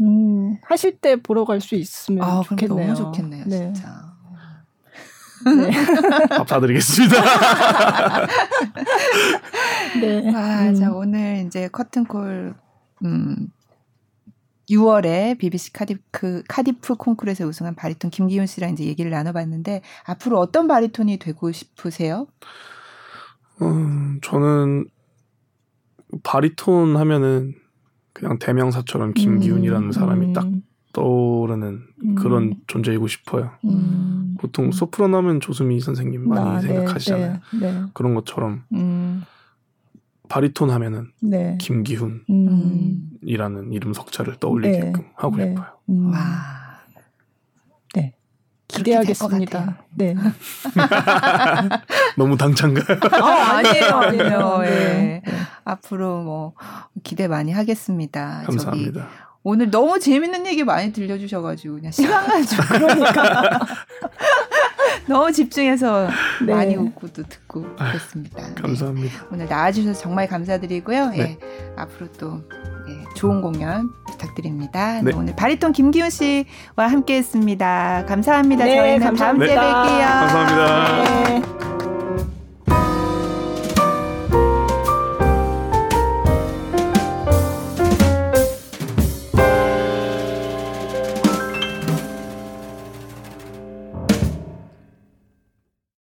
음, 하실 때 보러 갈 수 있으면 아, 좋겠네요. 너무 좋겠네요, 네. 진짜. 네. (laughs) 밥 사드리겠습니다. (laughs) 네. 아, 음. 자, 오늘 이제 커튼콜, 음, 6월에 BBC 카디프, 카디프 콩쿠르에서 우승한 바리톤 김기훈 씨랑 이제 얘기를 나눠봤는데, 앞으로 어떤 바리톤이 되고 싶으세요? 음, 저는 바리톤 하면은 그냥 대명사처럼 김기훈이라는 음, 사람이 딱 음. 떠오르는 음. 그런 존재이고 싶어요. 음. 보통 소프라노 하면 조수미 선생님 많이 아, 네, 생각하시잖아요. 네, 네, 그런 것처럼 음. 바리톤 하면은 네. 김기훈이라는 음. 이름 석자를 떠올리게끔 네, 하고 네. 싶어요. 와. 네. 기대하겠습니다. 네. (laughs) 너무 당찬가요? 어, 아니에요, (laughs) 아니에요. 예. 앞으로 뭐 기대 많이 하겠습니다. 감사합니다. 저기 오늘 너무 재밌는 얘기 많이 들려주셔가지고 그냥 시간만 좀 그러니까 (laughs) 너무 집중해서 네. 많이 웃고 또 듣고 그랬습니다. 네. 감사합니다. 네. 오늘 나와주셔서 정말 감사드리고요. 네. 예, 앞으로 또 예, 좋은 공연 부탁드립니다. 네. 오늘 바리톤 김기훈 씨와 함께했습니다. 감사합니다. 네, 저희는 감사합니다. 다음 주에 뵐게요. 감사합니다.